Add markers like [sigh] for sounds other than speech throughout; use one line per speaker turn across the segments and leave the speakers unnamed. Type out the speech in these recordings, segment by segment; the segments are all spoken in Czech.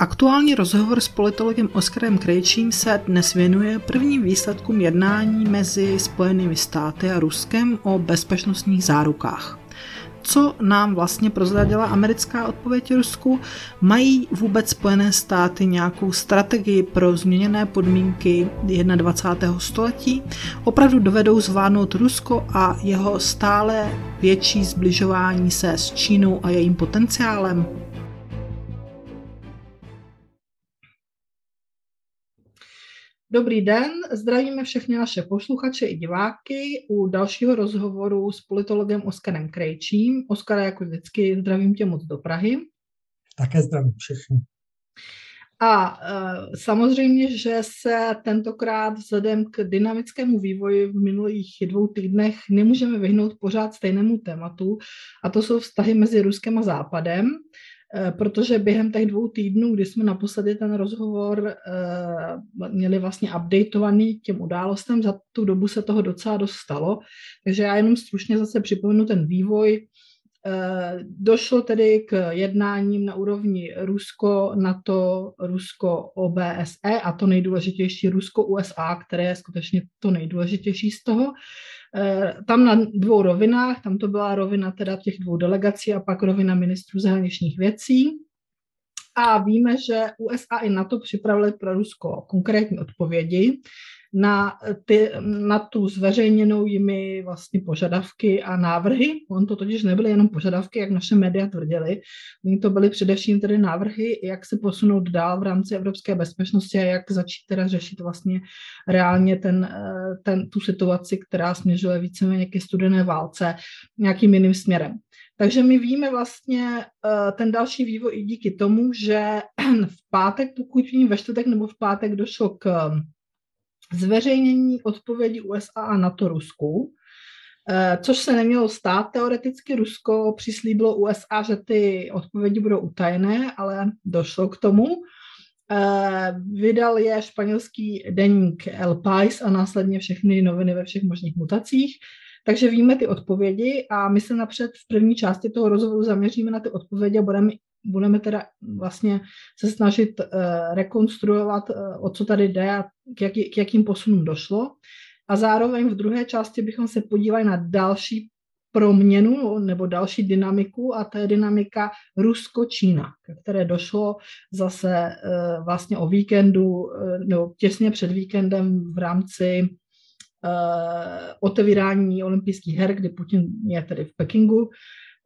Aktuální rozhovor s politologem Oskarem Krejčím se dnes věnuje prvním výsledkům jednání mezi Spojenými státy a Ruskem o bezpečnostních zárukách. Co nám vlastně prozradila americká odpověď Rusku? Mají vůbec Spojené státy nějakou strategii pro změněné podmínky 21. století? Opravdu dovedou zvládnout Rusko a jeho stále větší zbližování se s Čínou a jejím potenciálem? Dobrý den, zdravíme všechny naše posluchače i diváky u dalšího rozhovoru s politologem Oskarem Krejčím. Oskar, jako vždycky, zdravím tě moc do Prahy.
Také zdravím všechny.
A e, samozřejmě, že se tentokrát vzhledem k dynamickému vývoji v minulých dvou týdnech nemůžeme vyhnout pořád stejnému tématu, a to jsou vztahy mezi Ruskem a Západem. Eh, protože během těch dvou týdnů, kdy jsme naposledy ten rozhovor eh, měli vlastně updateovaný těm událostem, za tu dobu se toho docela dost stalo. Takže já jenom stručně zase připomenu ten vývoj. Eh, došlo tedy k jednáním na úrovni Rusko, NATO, Rusko, OBSE a to nejdůležitější Rusko-USA, které je skutečně to nejdůležitější z toho. Eh, tam na dvou rovinách, tam to byla rovina teda těch dvou delegací a pak rovina ministrů zahraničních věcí. A víme, že USA i NATO připravili pro Rusko konkrétní odpovědi na, ty, na tu zveřejněnou jimi vlastně požadavky a návrhy. On to totiž nebyly jenom požadavky, jak naše média tvrdili. Oni to byly především tedy návrhy, jak se posunout dál v rámci evropské bezpečnosti a jak začít teda řešit vlastně reálně ten, eh, ten, tu situaci, která směřuje víceméně ke studené válce nějakým jiným směrem. Takže my víme vlastně uh, ten další vývoj i díky tomu, že [clears throat] v pátek, pokud vím, ve čtvrtek nebo v pátek došlo k zveřejnění odpovědi USA a NATO Rusku, eh, což se nemělo stát. Teoreticky Rusko přislíbilo USA, že ty odpovědi budou utajené, ale došlo k tomu. Eh, vydal je španělský deník El Pais a následně všechny noviny ve všech možných mutacích. Takže víme ty odpovědi a my se napřed v první části toho rozhovoru zaměříme na ty odpovědi a budeme budeme teda vlastně se snažit uh, rekonstruovat, uh, o co tady jde a k, jak, k jakým posunům došlo. A zároveň v druhé části bychom se podívali na další proměnu nebo další dynamiku a to je dynamika Rusko-Čína, které došlo zase uh, vlastně o víkendu, nebo těsně před víkendem v rámci otevírání olympijských her, kdy Putin je tedy v Pekingu,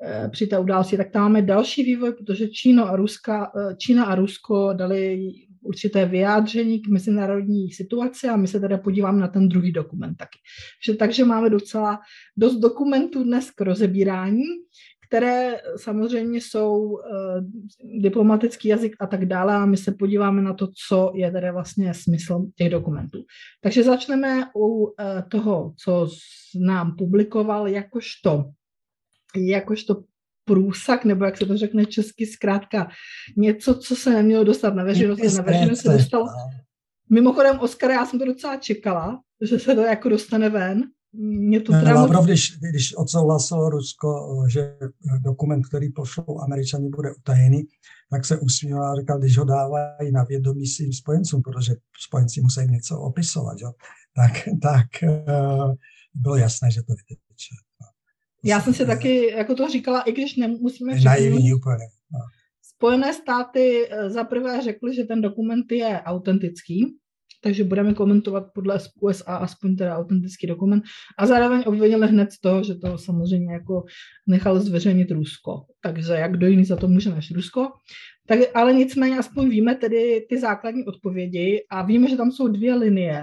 Eh, při té události, tak tam máme další vývoj, protože Číno a Ruska, eh, Čína a Rusko dali určité vyjádření k mezinárodní situaci a my se teda podíváme na ten druhý dokument taky. Že, takže máme docela dost dokumentů dnes k rozebírání, které samozřejmě jsou uh, diplomatický jazyk a tak dále a my se podíváme na to, co je tedy vlastně smysl těch dokumentů. Takže začneme u uh, toho, co nám publikoval jakožto jakožto průsak, nebo jak se to řekne česky, zkrátka něco, co se nemělo dostat na veřejnost, na veřejnost se dostalo. Mimochodem, Oskar, já jsem to docela čekala, že se to jako dostane ven.
Mě to teda Lavrov, když, když odsouhlasilo Rusko, že dokument, který pošlou američani, bude utajený, tak se usmíval a říkal, když ho dávají na vědomí svým spojencům, protože spojenci musí něco opisovat, že? tak, tak uh, bylo jasné, že to vyteče.
Já jsem si taky jako to říkala, i když nemusíme
všechny. úplně. No.
Spojené státy eh, za prvé řekly, že ten dokument je autentický, takže budeme komentovat podle USA aspoň teda autentický dokument a zároveň obvinili hned z toho, že to samozřejmě jako nechal zveřejnit Rusko. Takže jak kdo jiný za to může než Rusko. Tak, ale nicméně aspoň víme tedy ty základní odpovědi a víme, že tam jsou dvě linie.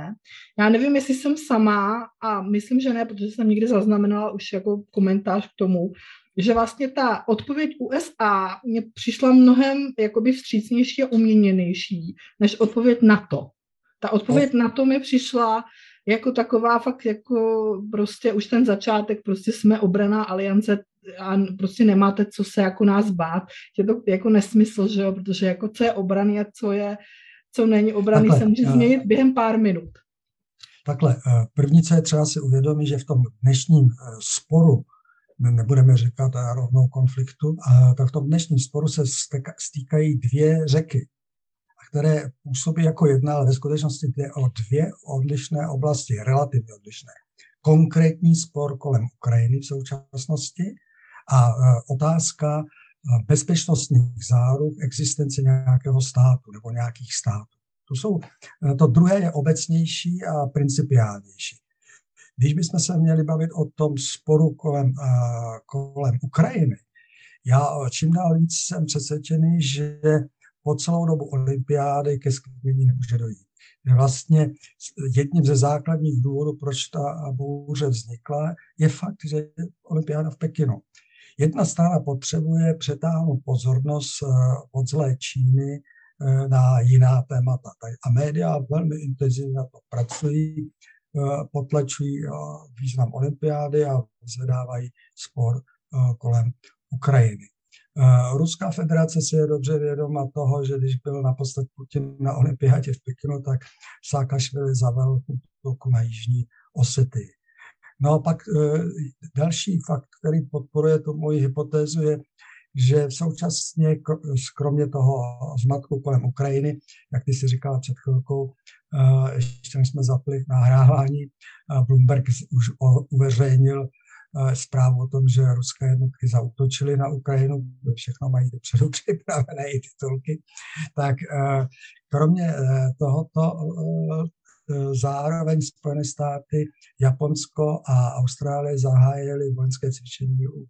Já nevím, jestli jsem sama a myslím, že ne, protože jsem někdy zaznamenala už jako komentář k tomu, že vlastně ta odpověď USA mě přišla mnohem jakoby vstřícnější a uměněnější než odpověď NATO. Ta odpověď na to mi přišla jako taková fakt jako prostě už ten začátek, prostě jsme obraná aliance a prostě nemáte co se jako nás bát. Je to jako nesmysl, že jo, protože jako co je obrany a co je, co není obrany, se může změnit během pár minut.
Takhle, eh, první, co je třeba si uvědomit, že v tom dnešním eh, sporu, nebudeme říkat rovnou konfliktu, tak v tom dnešním sporu se stýkají dvě řeky. Které působí jako jedna, ale ve skutečnosti jde o dvě odlišné oblasti, relativně odlišné. Konkrétní spor kolem Ukrajiny v současnosti a e, otázka e, bezpečnostních záruk existence nějakého státu nebo nějakých států. To, jsou, e, to druhé je obecnější a principiálnější. Když bychom se měli bavit o tom sporu kolem, kolem Ukrajiny, já čím dál víc jsem přesvědčený, že po celou dobu olympiády ke sklidnění nemůže dojít. Vlastně jedním ze základních důvodů, proč ta bouře vznikla, je fakt, že je olympiáda v Pekinu. Jedna strana potřebuje přetáhnout pozornost eh, od zlé Číny eh, na jiná témata. A média velmi intenzivně na to pracují, eh, potlačují význam olympiády a zvedávají spor kolem Ukrajiny. Ruská federace si je dobře vědoma toho, že když byl naposled Putin na olympiádě v Pekinu, tak Sákašvili zavel útoku na jižní Osety. No a pak e, další fakt, který podporuje tu moji hypotézu, je, že současně, kromě toho zmatku kolem Ukrajiny, jak ty si říkala před chvilkou, e, ještě než jsme zapli nahrávání, Bloomberg už uveřejnil zprávu o tom, že ruské jednotky zautočily na Ukrajinu, všechno mají dopředu [laughs] připravené i titulky, tak kromě tohoto zároveň Spojené státy, Japonsko a Austrálie zahájily vojenské cvičení u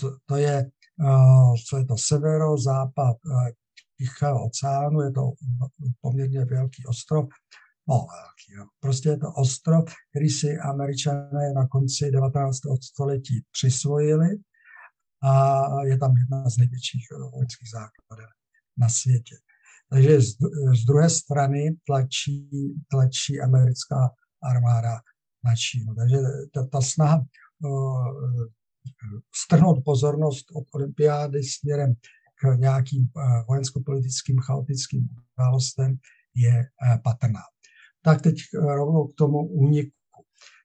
to, to je, eh, co je to severo, západ eh, Tichého oceánu, je to poměrně velký ostrov, velký, no. prostě je to ostrov, který si američané na konci 19. století přisvojili a je tam jedna z největších eh, vojenských základů na světě. Takže z, z druhé strany tlačí, tlačí americká armáda na Čínu. Takže ta, ta snaha uh, strhnout pozornost od olympiády směrem k nějakým uh, vojensko-politickým chaotickým událostem je uh, patrná. Tak teď rovnou k tomu úniku.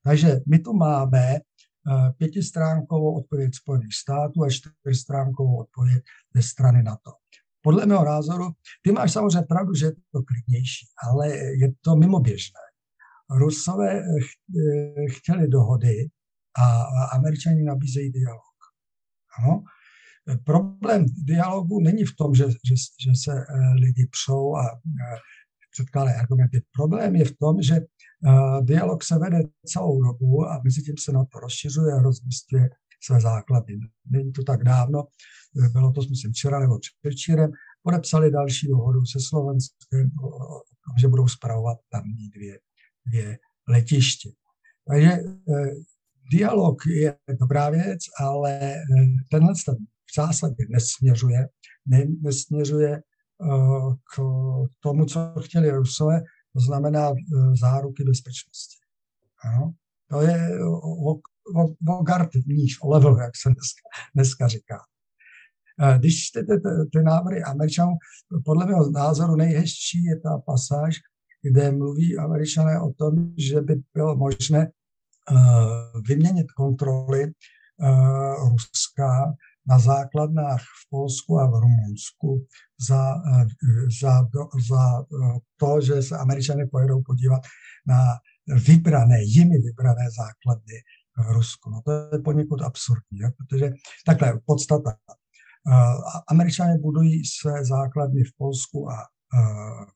Takže my tu máme pětistránkovou odpověď Spojených států a čtyřstránkovou odpověď ze strany NATO podle mého názoru, ty máš samozřejmě pravdu, že je to klidnější, ale je to mimoběžné. Rusové eh, chtěli dohody a američani nabízejí dialog. Ano? Problém dialogu není v tom, že, že, že se eh, lidi přou a eh, předkládají argumenty. Problém je v tom, že dialog se vede celou dobu a mezi tím se na to rozšiřuje a rozmistuje své základy. Není to tak dávno, bylo to, myslím, včera nebo předčírem, podepsali další dohodu se Slovenskem, že budou zpravovat tamní dvě, dvě letiště. Takže eh, dialog je dobrá věc, ale eh, tenhle v zásadě nesměřuje, ne, nesměřuje eh, k tomu, co chtěli Rusové, to znamená záruky bezpečnosti. Ano? To je o, o, o gard níž, o level, jak se dneska, dneska říká. Když čtete ty návrhy Američanů, podle mého názoru nejhezčí je ta pasáž, kde mluví Američané o tom, že by bylo možné eh, vyměnit kontroly Ruska na základnách v Polsku a v Rumunsku za, eh, za, za to, že se Američané pojedou podívat na vybrané, jimi vybrané základny v Rusku. No to je poněkud absurdní, protože takhle podstata. Američané budují své základny v Polsku a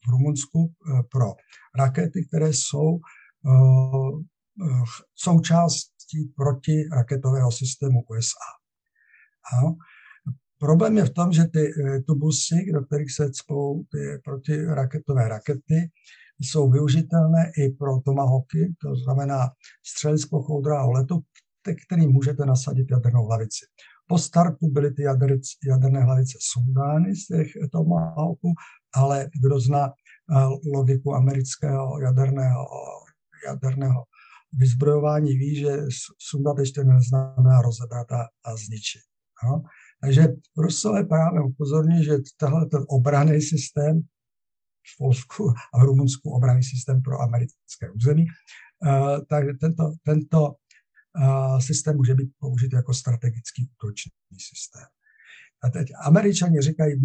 v Rumunsku pro rakety, které jsou součástí protiraketového systému USA. A problém je v tom, že ty e, tubusy, do kterých se cpou ty protiraketové rakety, jsou využitelné i pro tomahawky, to znamená střelickou choudrá letu, který můžete nasadit jadernou hlavici. Po startu byly ty jaderné hlavice sundány z těch tomahawků, ale kdo zná eh, logiku amerického jaderného, jaderného vyzbrojování, ví, že sundat ještě neznamená rozebrat a, a zničit. No? Takže Rusové právě upozorní, že tenhle ten obraný systém v Polsku a v Rumunsku obraný systém pro americké území, uh, tak tento, tento systém může být použit jako strategický útočný systém. A teď američani říkají,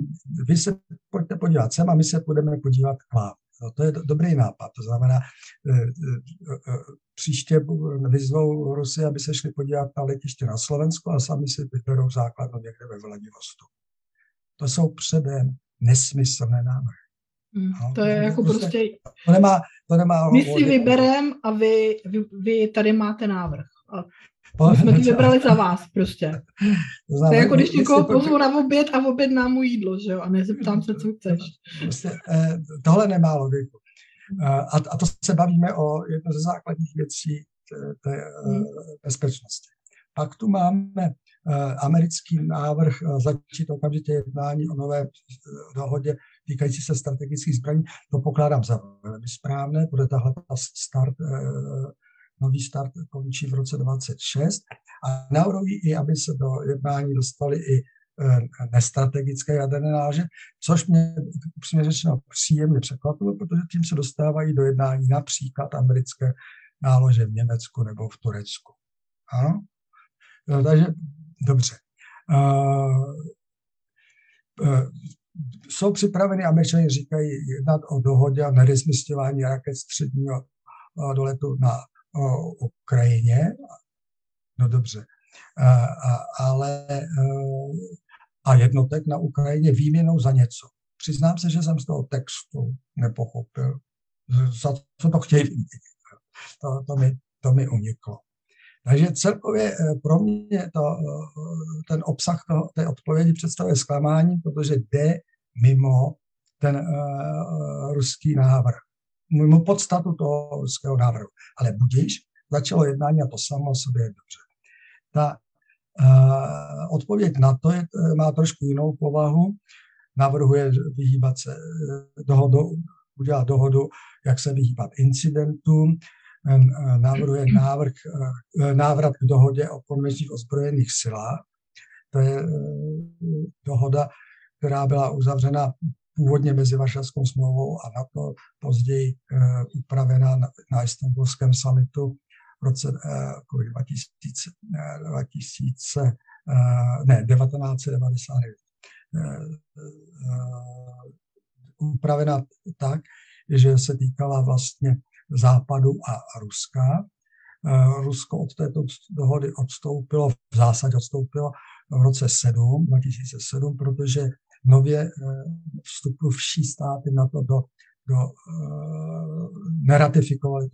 vy se pojďte podívat sem a my se budeme podívat k vám. No, to je dobrý nápad. To znamená, příště vyzvou Rusy, aby se šli podívat na letiště na Slovensko a sami si vyberou základnu někde ve Vladivostoku. To jsou předem nesmyslné návrhy.
Mm, no, to je jako prostě, prostě...
To nemá, to nemá
my si vyberem a vy, vy, vy tady máte návrh. A my jsme to vybrali za vás prostě. To, znamená, to je jako když někoho pozvu na oběd a obědná mu jídlo, že jo? A nezeptám se, co chceš.
Prostě, eh, tohle nemá logiku. Eh, a, a to se bavíme o jedno ze základních věcí té, té hmm. bezpečnosti. Pak tu máme americký návrh začít okamžitě jednání o nové dohodě týkající se strategických zbraní. To pokládám za velmi správné, bude tahle start, nový start končí v roce 26 a navrhují i, aby se do jednání dostali i nestrategické jaderné nálože, což mě upřímně řečeno příjemně překvapilo, protože tím se dostávají do jednání například americké nálože v Německu nebo v Turecku. Ano? No, takže dobře. Uh, uh, jsou připraveny, američani říkají, jednat o dohodě o nerezmistování raket středního doletu na uh, Ukrajině. No dobře. Uh, ale uh, a jednotek na Ukrajině výměnou za něco. Přiznám se, že jsem z toho textu nepochopil, za co to chtějí To, to, mi, to mi uniklo. Takže celkově eh, pro mě to, eh, ten obsah to, té odpovědi představuje zklamání, protože jde mimo ten uh, ruský návrh, mimo podstatu toho ruského návrhu. Ale budíš, začalo jednání a to samo o sobě je dobře. Ta uh, odpověď na to je, má trošku jinou povahu. Navrhuje vyhýbat se dohodu, udělat dohodu, jak se vyhýbat incidentům, Eh, navrhuje návrh, eh, návrat k dohodě o konvenčních ozbrojených silách. To je eh, dohoda, která byla uzavřena původně mezi Varšavskou smlouvou a NATO, později upravena na, na Istanbulském summitu v roce 2000, 2000 ne, 1999. Upravena tak, že se týkala vlastně Západu a Ruska. Eh, Rusko od této dohody odstoupilo, v zásadě odstoupilo v roce 7, 2007, protože nově eh, vstupující státy na to do, do uh, neratifikovali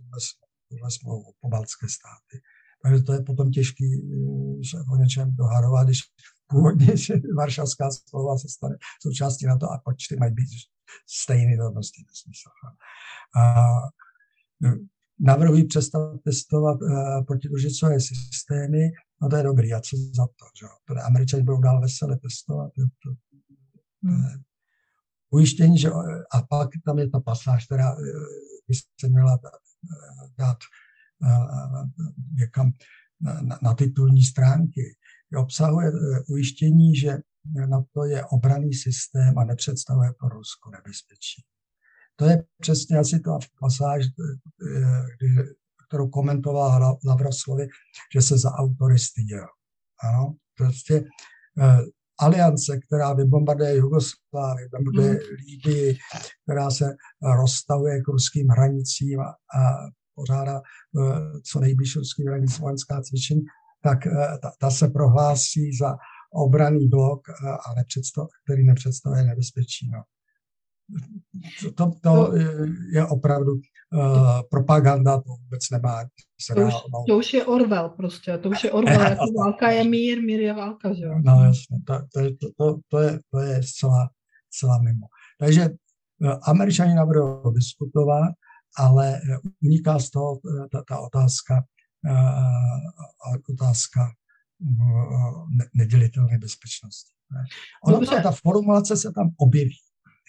tuhle smlouvu, pobaltské státy. Takže to je potom těžký se o něčem dohadovat, když původně [laughs] že Varšavská smlouva se stane součástí na to a počty mají být stejný, to prostě nesmysl. A navrhují přestat testovat uh, protidružicové systémy, no to je dobrý, a co za to, že? To američani budou dál veselé testovat. To, ujištění, že a pak tam je ta pasáž, která by se měla dát někam na, na, titulní stránky. Obsahuje ujištění, že na to je obraný systém a nepředstavuje pro Rusko nebezpečí. To je přesně asi ta pasáž, eh, kterou komentoval Lavrov slovy, že se za autory styděl. Ano, prostě eh, aliance, která vybombarduje Jugoslávii, vybombarduje mm. Líbii, která se rozstavuje k ruským hranicím a, a pořádá eh, co nejbližší ruským hranicím vojenská cvičení, tak eh, ta, ta se prohlásí za obraný blok, eh, a nepředstav, který nepředstavuje nebezpečí. No to, to je opravdu uh, propaganda, to vůbec nemá.
Se to, už, to už je Orwell prostě, to už je [laughs] Orwell, jako válka je mír, mír je válka, že jo?
No jasně, to, to, to, to, to, je, to je zcela, zcela mimo. Takže uh, američani navrhují diskutovat, ale uniká z toho ta, ta otázka, uh, otázka uh, nedělitelné bezpečnosti. Ona, ta, ta formulace se tam objeví.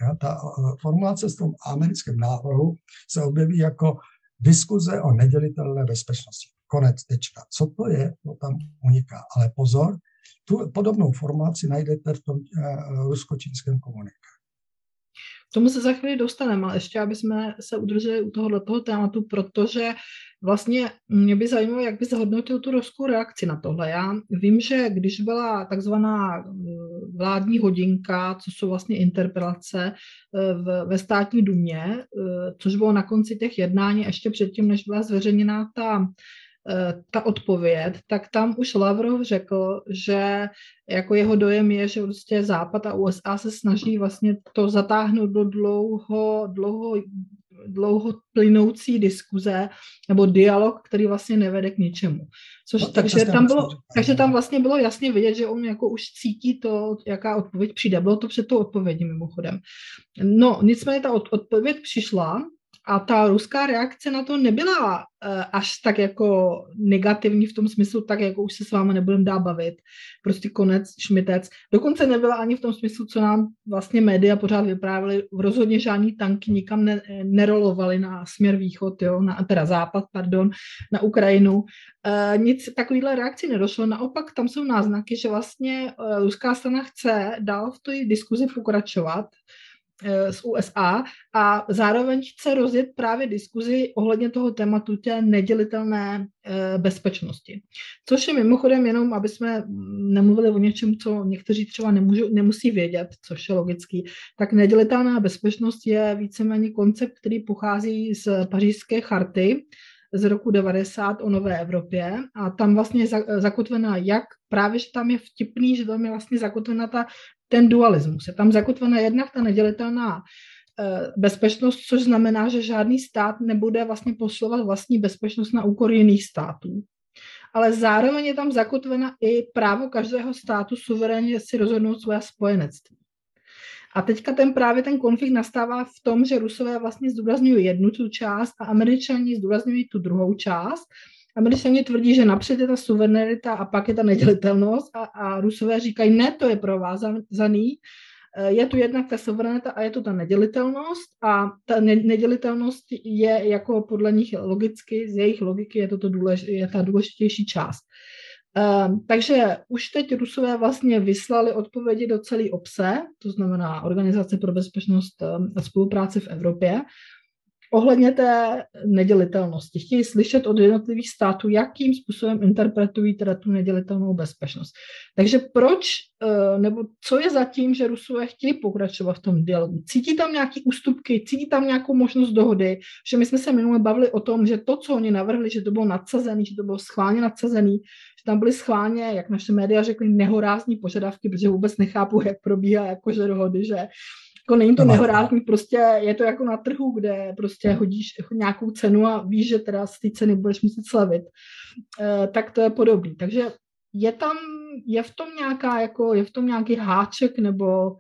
Ja, ta eh, formulace v tom americkém návrhu se objeví jako diskuze o nedělitelné bezpečnosti. Konec, tečka. Co to je, to tam uniká. Ale pozor, tu podobnou formulaci najdete v tom uh, rusko-čínském komunikátu.
Tomu se za chvíli dostaneme, ale ještě, aby jsme se udrželi u tohohle toho tématu, protože vlastně mě by zajímalo, jak by zhodnotil tu ruskou reakci na tohle. Já vím, že když byla takzvaná eh, vládní hodinka, co jsou vlastně interpelace eh, v, ve státní důmě, eh, což bylo na konci těch jednání, ještě předtím, než byla zveřejněná ta ta odpověď, tak tam už Lavrov řekl, že jako jeho dojem je, že prostě Západ a USA se snaží vlastně to zatáhnout do dlouho, dlouho, dlouho plynoucí diskuze nebo dialog, který vlastně nevede k ničemu. Což, no, takže, tam bylo, takže tam vlastně bylo jasně vidět, že on jako už cítí to, jaká odpověď přijde. Bylo to před tou odpovědí mimochodem. No, nicméně ta odpověď přišla a ta ruská reakce na to nebyla uh, až tak jako negativní v tom smyslu, tak jako už se s vámi nebudem dá bavit. Prostě konec, šmitec. Dokonce nebyla ani v tom smyslu, co nám vlastně média pořád vyprávěly. Rozhodně žádný tanky nikam ne, nerolovaly na směr východ, jo, na, teda západ, pardon, na Ukrajinu. Uh, nic takovýhle reakci nedošlo. Naopak tam jsou náznaky, že vlastně uh, ruská strana chce dál v té diskuzi pokračovat, z USA a zároveň chce rozjet právě diskuzi ohledně toho tématu té nedělitelné eh, bezpečnosti. Což je mimochodem jenom, aby jsme nemluvili o něčem, co někteří třeba nemůžu, nemusí vědět, což je logický, tak nedělitelná bezpečnost je víceméně koncept, který pochází z pařížské charty, z roku 90 o Nové Evropě a tam vlastně je zakotvená jak, právě že tam je vtipný, že tam je vlastně zakotvena ta ten dualismus. Je tam zakotvena jednak ta nedělitelná eh, bezpečnost, což znamená, že žádný stát nebude vlastně poslovat vlastní bezpečnost na úkor jiných států. Ale zároveň je tam zakotvena i právo každého státu suverénně si rozhodnout svoje spojenectví. A teďka ten právě ten konflikt nastává v tom, že Rusové vlastně zdůrazňují jednu tu část a Američani zdůrazňují tu druhou část Američani tvrdí, že napřed je ta suverenita a pak je ta nedělitelnost a, a Rusové říkají, ne, to je provázaný, eh, je tu jednak ta suverenita a je tu ta nedělitelnost a ta nedělitelnost je jako podle nich logicky, z jejich logiky je to, to důlež, je ta důležitější část. Um, takže už teď Rusové vlastně vyslali odpovědi do celé obse, to znamená Organizace pro bezpečnost a spolupráci v Evropě, ohledně té nedělitelnosti. Chtějí slyšet od jednotlivých států, jakým způsobem interpretují teda tu nedělitelnou bezpečnost. Takže proč, eh, nebo co je zatím, že Rusové chtějí pokračovat v tom dialogu? Cítí tam nějaké ústupky, cítí tam nějakou možnost dohody, že my jsme se minule bavili o tom, že to, co oni navrhli, že to bylo nadsazený, že to bylo schválně nadsazený, že tam byly schválně, jak naše média řekly, nehorázní požadavky, protože vůbec nechápu, jak probíhá jakože dohody, že jako není to nehorázný, prostě je to jako na trhu, kde prostě hodíš nějakou cenu a víš, že teda z té ceny budeš muset slavit. E, tak to je podobný. Takže je tam, je v tom nějaká, jako, je v tom nějaký háček, nebo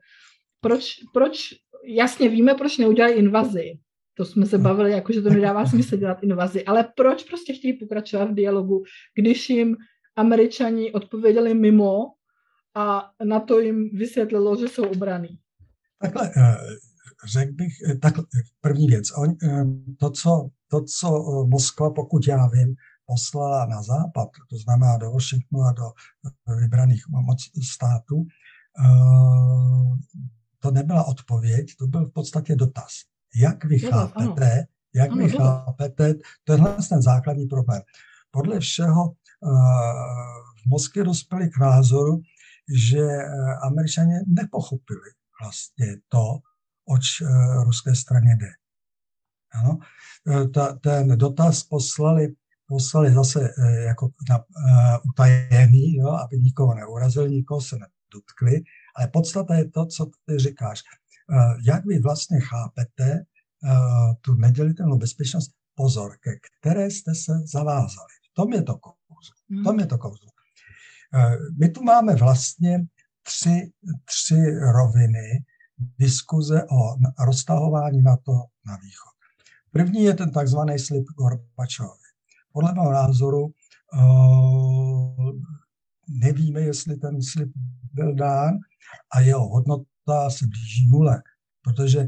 proč, proč, jasně víme, proč neudělají invazi. To jsme se bavili, jako, že to nedává smysl dělat invazi, ale proč prostě chtějí pokračovat v dialogu, když jim američani odpověděli mimo a na to jim vysvětlilo, že jsou obraný.
Takhle, eh, řekl bych, eh, tak první věc, on, eh, to, co, to, co Moskva, pokud já vím, poslala na západ, to znamená do Washingtonu a do vybraných moc států, to nebyla odpověď, to byl v podstatě dotaz. Jak vy chápete, jak vy chápete, tenhle ten základní problém. Podle všeho v Moskvě dospěli k názoru, že američané nepochopili vlastně to, oč eh, ruské straně jde. Ano? Eh, ta, ten dotaz poslali, poslali zase eh, jako na, uh, utajený, jo, aby nikoho neurazil, nikoho se nedotkli, ale podstata je to, co ty říkáš. Uh, jak vy vlastně chápete uh, tu nedělitelnou bezpečnost? Pozor, ke které jste se zavázali. V tom je to kouzlo. V tom je to kouzlo. Uh, my tu máme vlastně tři, tři roviny diskuze o roztahování na to na východ. První je ten takzvaný slib Gorbačovi. Podle mého názoru uh, nevíme, jestli ten slib byl dán a jeho hodnota se blíží nule, protože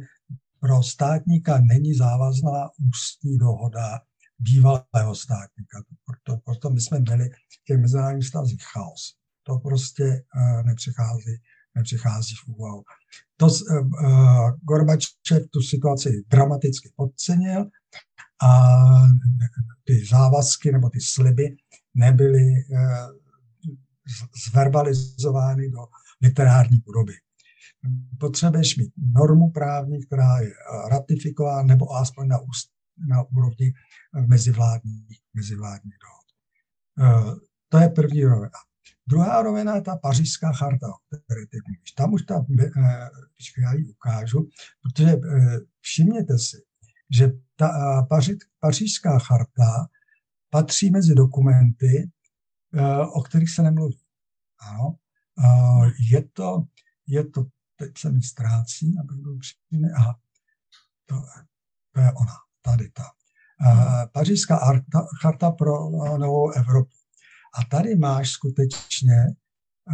pro státníka není závazná ústní dohoda bývalého státníka. Proto, proto my jsme měli v těch mezinárodních stazích chaos to prostě uh, nepřichází nepřichází v úvahu. To, uh, Gorbačev tu situaci dramaticky podcenil a ty závazky nebo ty sliby nebyly uh, zverbalizovány do literární podoby. Potřebuješ mít normu právní, která je ratifikována nebo aspoň na, úst, na úrovni mezivládních, mezivládních dohod. Uh, to je první rovina. Druhá rovina je ta pařížská charta, o které teď mluvíš. Tam už ta, počkej, já ji ukážu, protože eh, všimněte si, že ta eh, paři, pařížská charta patří mezi dokumenty, eh, o kterých se nemluví. Ano. Je to, je to, teď se mi ztrácí, abych byl aha, to, to je ona, tady ta. Pařížská charta pro novou Evropu. A tady máš skutečně,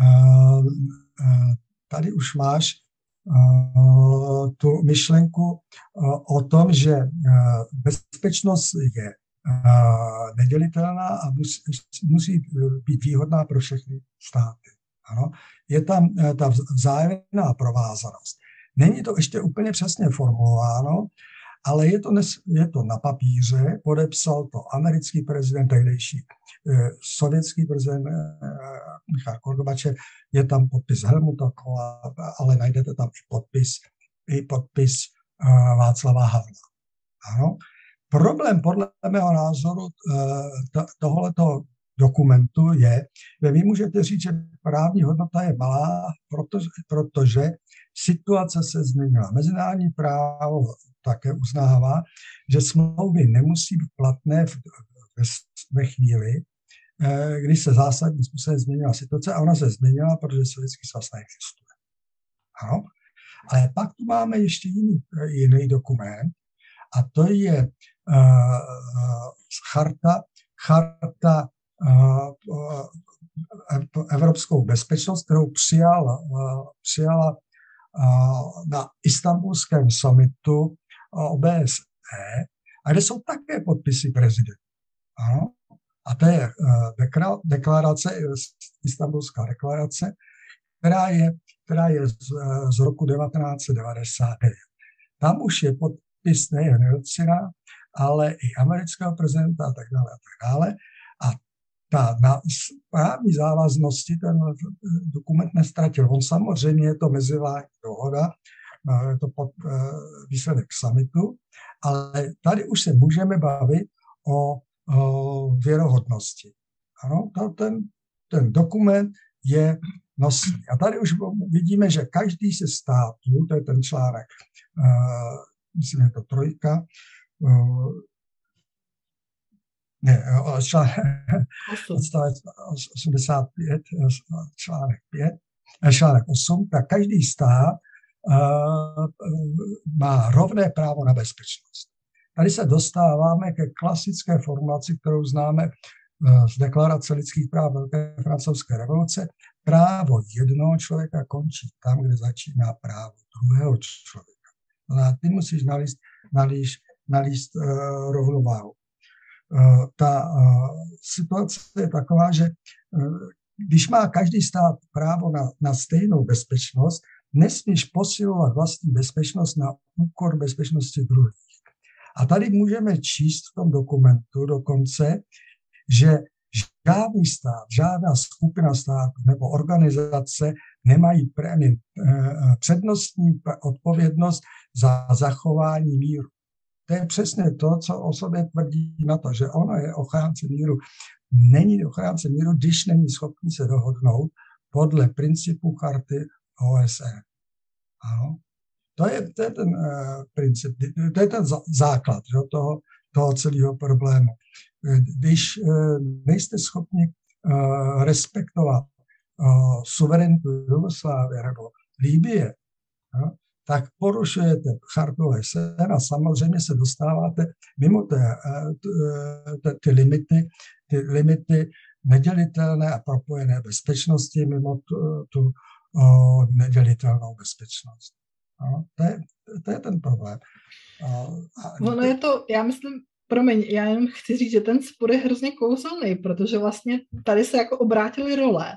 eh, eh, tady už máš eh, tu myšlenku o tom, že bezpečnost je nedělitelná a musí, musí být výhodná pro všechny státy. Ano? Je tam ta vzájemná provázanost. Není to ještě úplně přesně formulováno, ale je to, nes, je to na papíře, podepsal to americký prezident, tehdejší eh, sovětský prezident eh, Michal Gorbačev, je tam podpis Helmuta Kohla, ale najdete tam i podpis, i podpis eh, Václava Havla. Ano. Problém podle mého názoru eh, tohoto dokumentu je, že vy můžete říct, že právní hodnota je malá, protože, protože situace se změnila. Mezinárodní právo také uznává, že smlouvy nemusí být platné v, ve, chvíli, eh, když se zásadním způsobem změnila situace a ona se změnila, protože Sovětský svaz neexistuje. Ano? Ale pak tu máme ještě jiný, jiný dokument a to je uh, charta, charta uh, evropskou bezpečnost, kterou přijala, uh, přijala na istambulském summitu OBSE, a kde jsou také podpisy prezidenta. Ano? A to je eh, deklarace, Istanbulská deklarace, která je, která je z, z roku 1999. Tam už je podpis nejen Jelcina, ale i amerického prezidenta a tak dále a tak dále. A ta na právní závaznosti ten dokument nestratil. On samozřejmě je to mezivládní dohoda, je to pod, eh, výsledek summitu, ale tady už se můžeme bavit o věrohodnosti. Ano, ten, ten dokument je nosný. A tady už vidíme, že každý se států, to je ten článek, uh, myslím, je to trojka, uh, ne, článek, odstavec 85, článek 5, článek 8, tak každý stát má rovné právo na bezpečnost. Tady se dostáváme ke klasické formulaci, kterou známe z deklarace lidských práv Velké francouzské revoluce. Právo jednoho člověka končí tam, kde začíná právo druhého člověka. A ty musíš nalíst, nalíst, nalíst uh, rovnováhu. Uh, ta uh, situace je taková, že uh, když má každý stát právo na, na stejnou bezpečnost, nesmíš posilovat vlastní bezpečnost na úkor bezpečnosti druhých. A tady můžeme číst v tom dokumentu dokonce, že žádný stát, žádná skupina států nebo organizace nemají prémie, eh, přednostní odpovědnost za zachování míru. To je přesně to, co o sobě tvrdí na to, že ono je ochránce míru. Není ochránce míru, když není schopný se dohodnout podle principu charty OSN. Ano. To je, to je ten uh, princip, to je ten základ že, toho, toho celého problému. Když uh, nejste schopni uh, respektovat uh, suverenitu Jugoslávie nebo Líbie, uh, tak porušujete chartu OSN a samozřejmě se dostáváte mimo té, ty, ty limity, ty limity nedělitelné a propojené bezpečnosti, mimo tu, tu o nedělitelnou bezpečnost. No, to, je, to je ten problém.
ono je to, já myslím, promiň, já jenom chci říct, že ten spor je hrozně kouzelný, protože vlastně tady se jako obrátily role.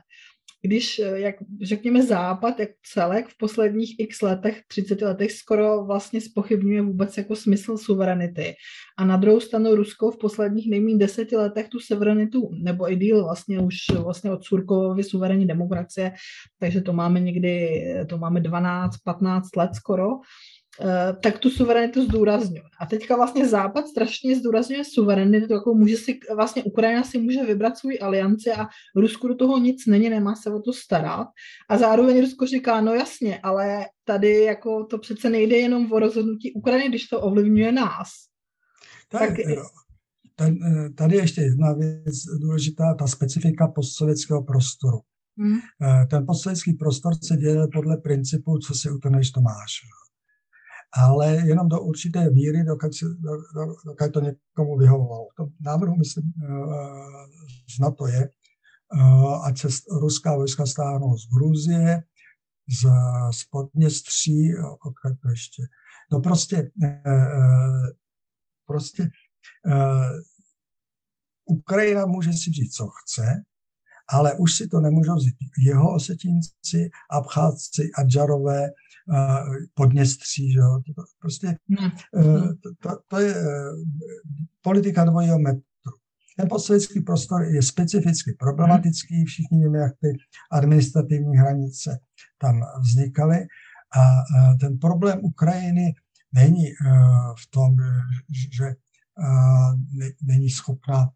Když, jak řekněme, Západ, jak celek v posledních x letech, 30 letech skoro vlastně spochybňuje vůbec jako smysl suverenity. A na druhou stranu Rusko v posledních nejméně deseti letech tu suverenitu, nebo i díl vlastně už vlastně od Surkovovy suverénní demokracie, takže to máme někdy, to máme 12-15 let skoro, Eh, tak tu suverenitu zdůrazňuje. A teďka vlastně Západ strašně zdůrazňuje suverenitu, jako může si, vlastně Ukrajina si může vybrat svůj alianci a Rusku do toho nic není, nemá se o to starat. A zároveň Rusko říká, no jasně, ale tady jako to přece nejde jenom o rozhodnutí Ukrajiny, když to ovlivňuje nás.
Tak, tak ten, eh, tady ještě jedna věc důležitá, ta specifika postsovětského prostoru. Hmm. Ten postsovětský prostor se děje podle principu, co si utrneš, to máš ale jenom do určité míry, dokud, dokud to někomu vyhovovalo. V tom návrhu, myslím, z NATO je, ať se ruská vojska stáhnou z Gruzie, z, z Podněstří, odkud to ještě. No prostě, prostě Ukrajina může si vzít, co chce, ale už si to nemůžou vzít jeho osetinci, Abcházci, Adžarové, Podněstří, že jo. To, prostě hmm. eh, to, to je eh, politika dvojího metru. Ten postsovětský prostor je specificky problematický, všichni víme, jak ty administrativní hranice tam vznikaly a ten problém Ukrajiny není eh, v tom, že není schopná,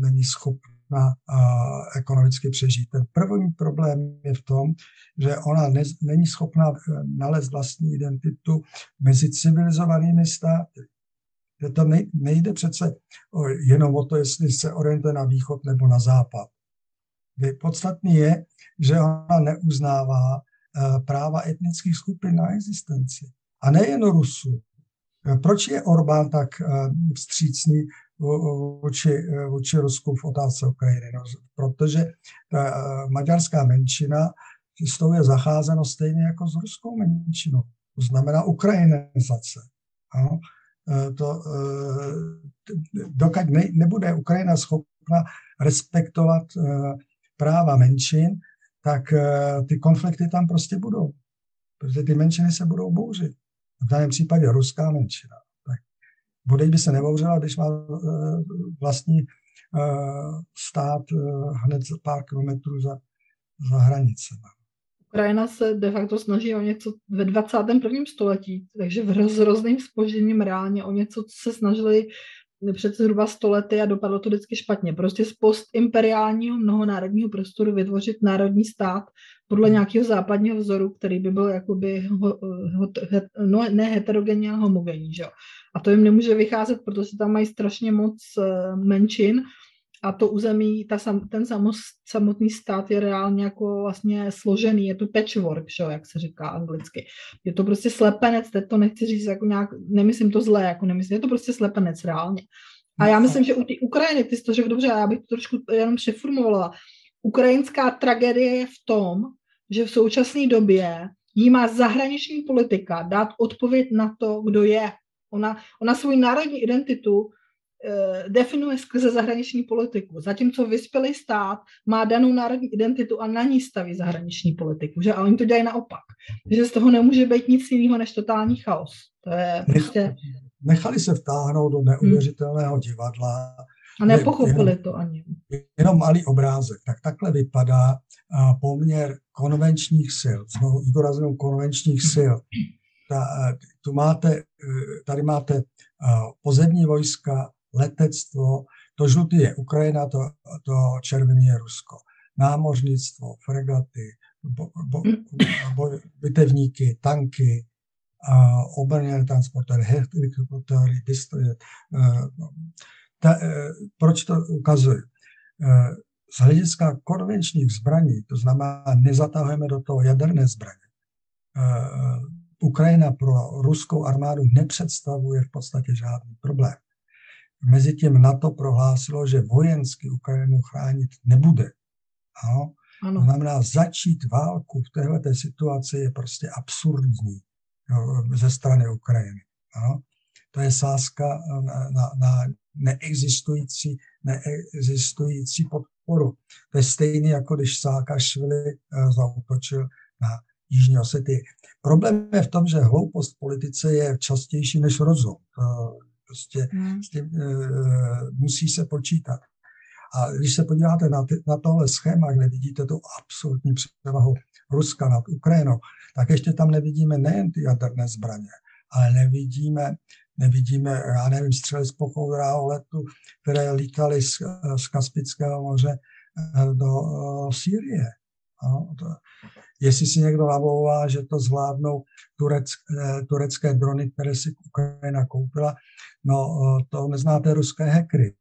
není schopná schopna ekonomicky přežít. Ten první problém je v tom, že ona ne, není schopna eh, nalézt vlastní identitu mezi civilizovanými státy. Že to nejde přece jenom o to, jestli se orientuje na východ nebo na západ. Podstatný je, že ona neuznává eh, práva etnických skupin na existenci. A nejen Rusů. Proč je Orbán tak eh, vstřícný vůči, vůči Rusku v otázce Ukrajiny. No, protože ta eh, maďarská menšina s tou je zacházeno stejně jako s ruskou menšinou. To znamená ukrajinizace. Ano? Eh, to, eh, dokud ne, nebude Ukrajina schopna respektovat práva menšin, tak ty konflikty tam prostě budou. Protože ty menšiny se budou bouřit. V daném případě ruská menšina. Bodej by se nebouřila, když má eh, vlastní eh, stát eh, hned pár kilometrů za, za hranicemi.
Ukrajina se de facto snaží o něco ve 21. století, takže v s hrozným spožením reálně o něco, co se snažili před zhruba stolety a dopadlo to vždycky špatně. Prostě z postimperiálního mnohonárodního prostoru vytvořit národní stát podle nějakého západního vzoru, který by byl jakoby ho, ho, no, ne heterogenní, ale homogenní. Že? A to jim nemůže vycházet, protože tam mají strašně moc eh, menšin a to území, ta ten samotný stát je reálně jako vlastně složený, je to patchwork, že, jak se říká anglicky. Je to prostě slepenec, teď to nechci říct jako nějak, nemyslím to zlé, jako nemyslím, je to prostě slepenec reálně. A já myslím, že u té Ukrajiny, ty jsi to řekl dobře, já bych to trošku jenom přeformulovala. Ukrajinská tragédie je v tom, že v současné době jí má zahraniční politika dát odpověď na to, kdo je. Ona, ona svou národní identitu Eh, definuje skrze zahraniční politiku. Zatímco vyspělý stát má danou národní identitu a na ní staví zahraniční politiku. Že? A oni to dělají naopak. Že z toho nemůže být nic jiného než totální chaos. To je prostě...
Nechali se vtáhnout do neuvěřitelného divadla.
A nepochopili jenom, to ani.
Jenom malý obrázek. Tak takhle vypadá poměr konvenčních sil. Znovu zdůraznou konvenčních sil. Ta, tu máte, e, tady máte pozemní vojska, letectvo, to žlutý je Ukrajina, to, to červený je Rusko. Námořnictvo, fregaty, bo, bo, bo, bitevníky, tanky, uh, obrněné transportéry, helikoptery, destroyer. Uh, ta, uh, proč to ukazuju? Uh, z hlediska konvenčních zbraní, to znamená, nezatahujeme do toho jaderné zbraně. Uh, Ukrajina pro ruskou armádu nepředstavuje v podstatě žádný problém. Mezitím NATO prohlásilo, že vojensky Ukrajinu chránit nebude. Ano? Ano. To znamená, začít válku v této situaci je prostě absurdní jo, ze strany Ukrajiny. Ano? To je sázka na, na, na neexistující, neexistující podporu. To je stejné, jako když Sákašvili zautočil na Jižní Osety. Problém je v tom, že hloupost v politice je častější než rozum. Prostě hmm. s tím, e, musí se počítat. A když se podíváte na, ty, na tohle schéma, kde vidíte tu absolutní převahu Ruska nad Ukrajinou, tak ještě tam nevidíme nejen ty jaderné zbraně, ale nevidíme, nevidíme já nevím, střely z pochodrého letu, které lítaly z, z Kaspického moře eh, do uh, Sýrie. No, to, jestli si někdo navouvá, že to zvládnou turec, eh, turecké drony, které si Ukrajina koupila, no to neznáte ruské hackery,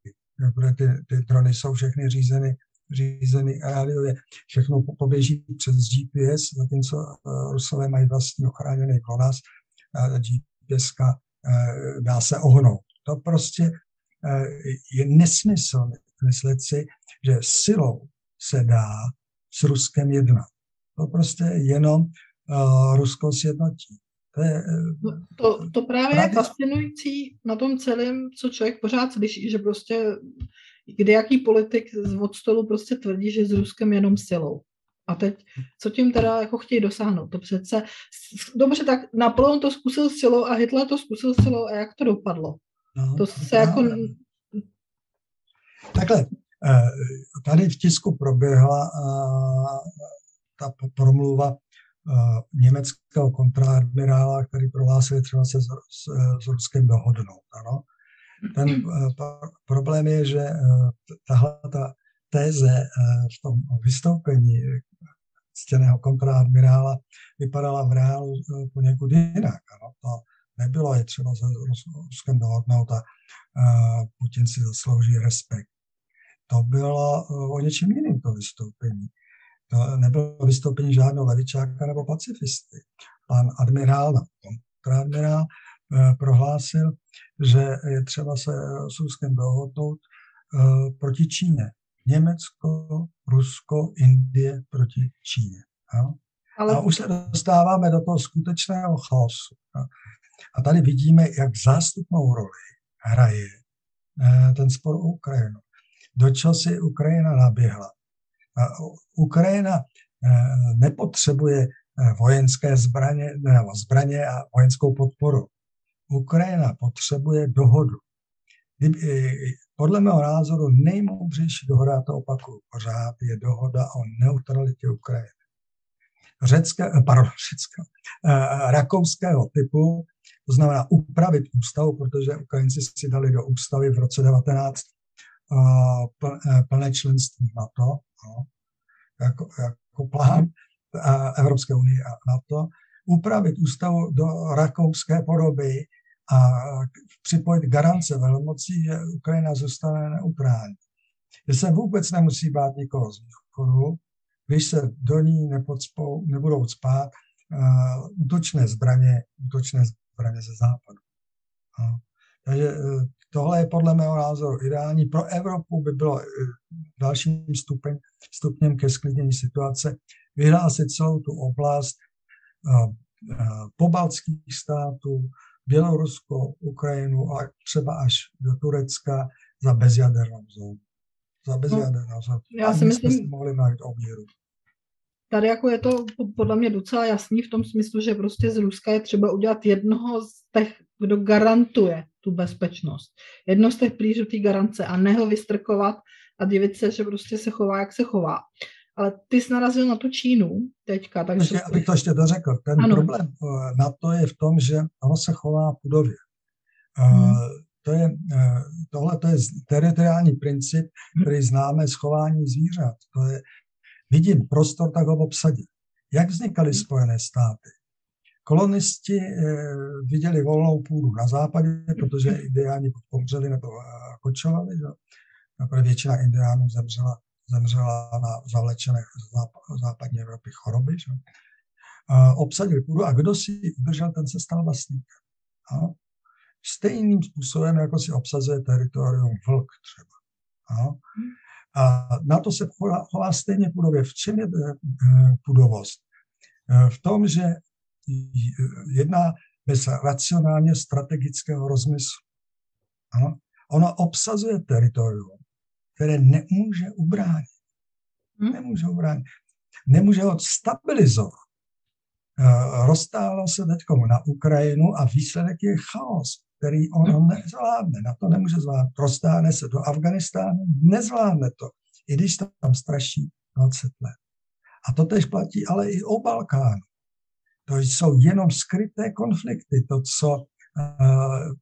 protože ty, ty drony jsou všechny řízeny řízeny rádiově, všechno poběží přes GPS, zatímco Rusové mají vlastní ochráněný GLONASS, GPS dá se ohnout. To prostě je nesmysl myslet si, že silou se dá s Ruskem jednat. To prostě jenom uh, Rusko sjednotí.
To, je, no, to, to právě je fascinující na tom celém, co člověk pořád slyší, že prostě kde jaký politik z od stolu prostě tvrdí, že s Ruskem jenom silou. A teď, co tím teda jako chtějí dosáhnout? To přece, dobře, tak Napoleon to zkusil silou a Hitler to zkusil silou a jak to dopadlo? No, to se jako...
Takhle, eh, tady v tisku proběhla ta promluva eh, německého kontraadmirála, který prohlásil třeba se s, s, s Ruskem dohodnout. Ano? Ten problém je, že tahle ta téze v tom vystoupení ctěného kontraadmirála vypadala v reálu poněkud jinak. Ano? To nebylo je třeba se Ruskem dohodnout a Putin si zaslouží respekt to bylo eh, o něčem jiném to vystoupení. To nebylo vystoupení žádného levičáka nebo pacifisty. Pan admirál, kontraadmirál, eh, prohlásil, že je třeba se s Ruskem dohodnout eh, proti Číně. Německo, Rusko, Indie proti Číně. Ale... A už se dostáváme do toho skutečného chaosu. A tady vidíme, jak zástupnou roli hraje ten spor o Ukrajinu do čeho si Ukrajina naběhla. Ukrajina eh, nepotřebuje eh, vojenské zbraně, nebo zbraně a vojenskou podporu. Ukrajina potřebuje dohodu. Eh, podle mého názoru nejmoudřejší dohoda, to opakuju pořád, je dohoda o neutralitě Ukrajiny. Řecké, pardon, [laughs] řecké, rakouského typu, to znamená upravit ústavu, protože Ukrajinci si dali do ústavy v roce 19 Eh, plné členství NATO, no, jako, jako plán Evropské unie a NATO, upravit ústavu do rakouské podoby a připojit garance velmocí, že Ukrajina zůstane neutrální. Že se vůbec nemusí bát nikoho z východu, když se do ní nepodspou, nebudou spát uh, útočné zbraně, útočné zbraně ze západu. No. Takže uh, Tohle je podle mého názoru ideální. Pro Evropu by bylo eh, dalším stupeň, stupněm ke sklidnění situace vyhlásit celou tu oblast eh, eh, pobaltských států, Bělorusko, Ukrajinu a třeba až do Turecka za bezjadernou zónu. Za bezjadernou zónu. Já si myslím, si mohli najít obíru.
Tady jako je to podle mě docela jasný v tom smyslu, že prostě z Ruska je třeba udělat jednoho z těch, kdo garantuje tu bezpečnost. Jedno z těch plířů té garance a ne ho vystrkovat a divit se, že prostě se chová, jak se chová. Ale ty jsi narazil na tu Čínu teďka. Takže...
Ještě, abych to ještě dořekl. Ten ano. problém eh, na to je v tom, že ono se chová pudově. Eh, hmm. To je, eh, tohle to je teritoriální princip, který známe z chování zvířat. To je, vidím prostor, tak ho obsadím. Jak vznikaly hmm. Spojené státy? Kolonisti eh, viděli volnou půdu na západě, protože indiáni pomřeli nebo eh, kočovali. Že? Většina indiánů zemřela, zemřela na zavlečené západní Evropy choroby. Že? obsadili půdu a kdo si udržel, ten se stal vlastníkem. A stejným způsobem, jako si obsazuje teritorium vlk třeba. A, a na to se chová, chová stejně půdově. V čem je eh, půdovost? V tom, že jedná bez racionálně strategického rozmyslu. Ano? Ono obsazuje teritorium, které nemůže ubránit. Hmm? Nemůže ho bránit. Nemůže ho stabilizovat. Eh, roztálo se teď na Ukrajinu a výsledek je chaos, který on hmm. nezvládne. Na to nemůže zvládnout. Roztáhne se do Afganistánu, nezvládne to. I když tam straší 20 let. A to tež platí ale i o Balkánu. To jsou jenom skryté konflikty, to, co uh,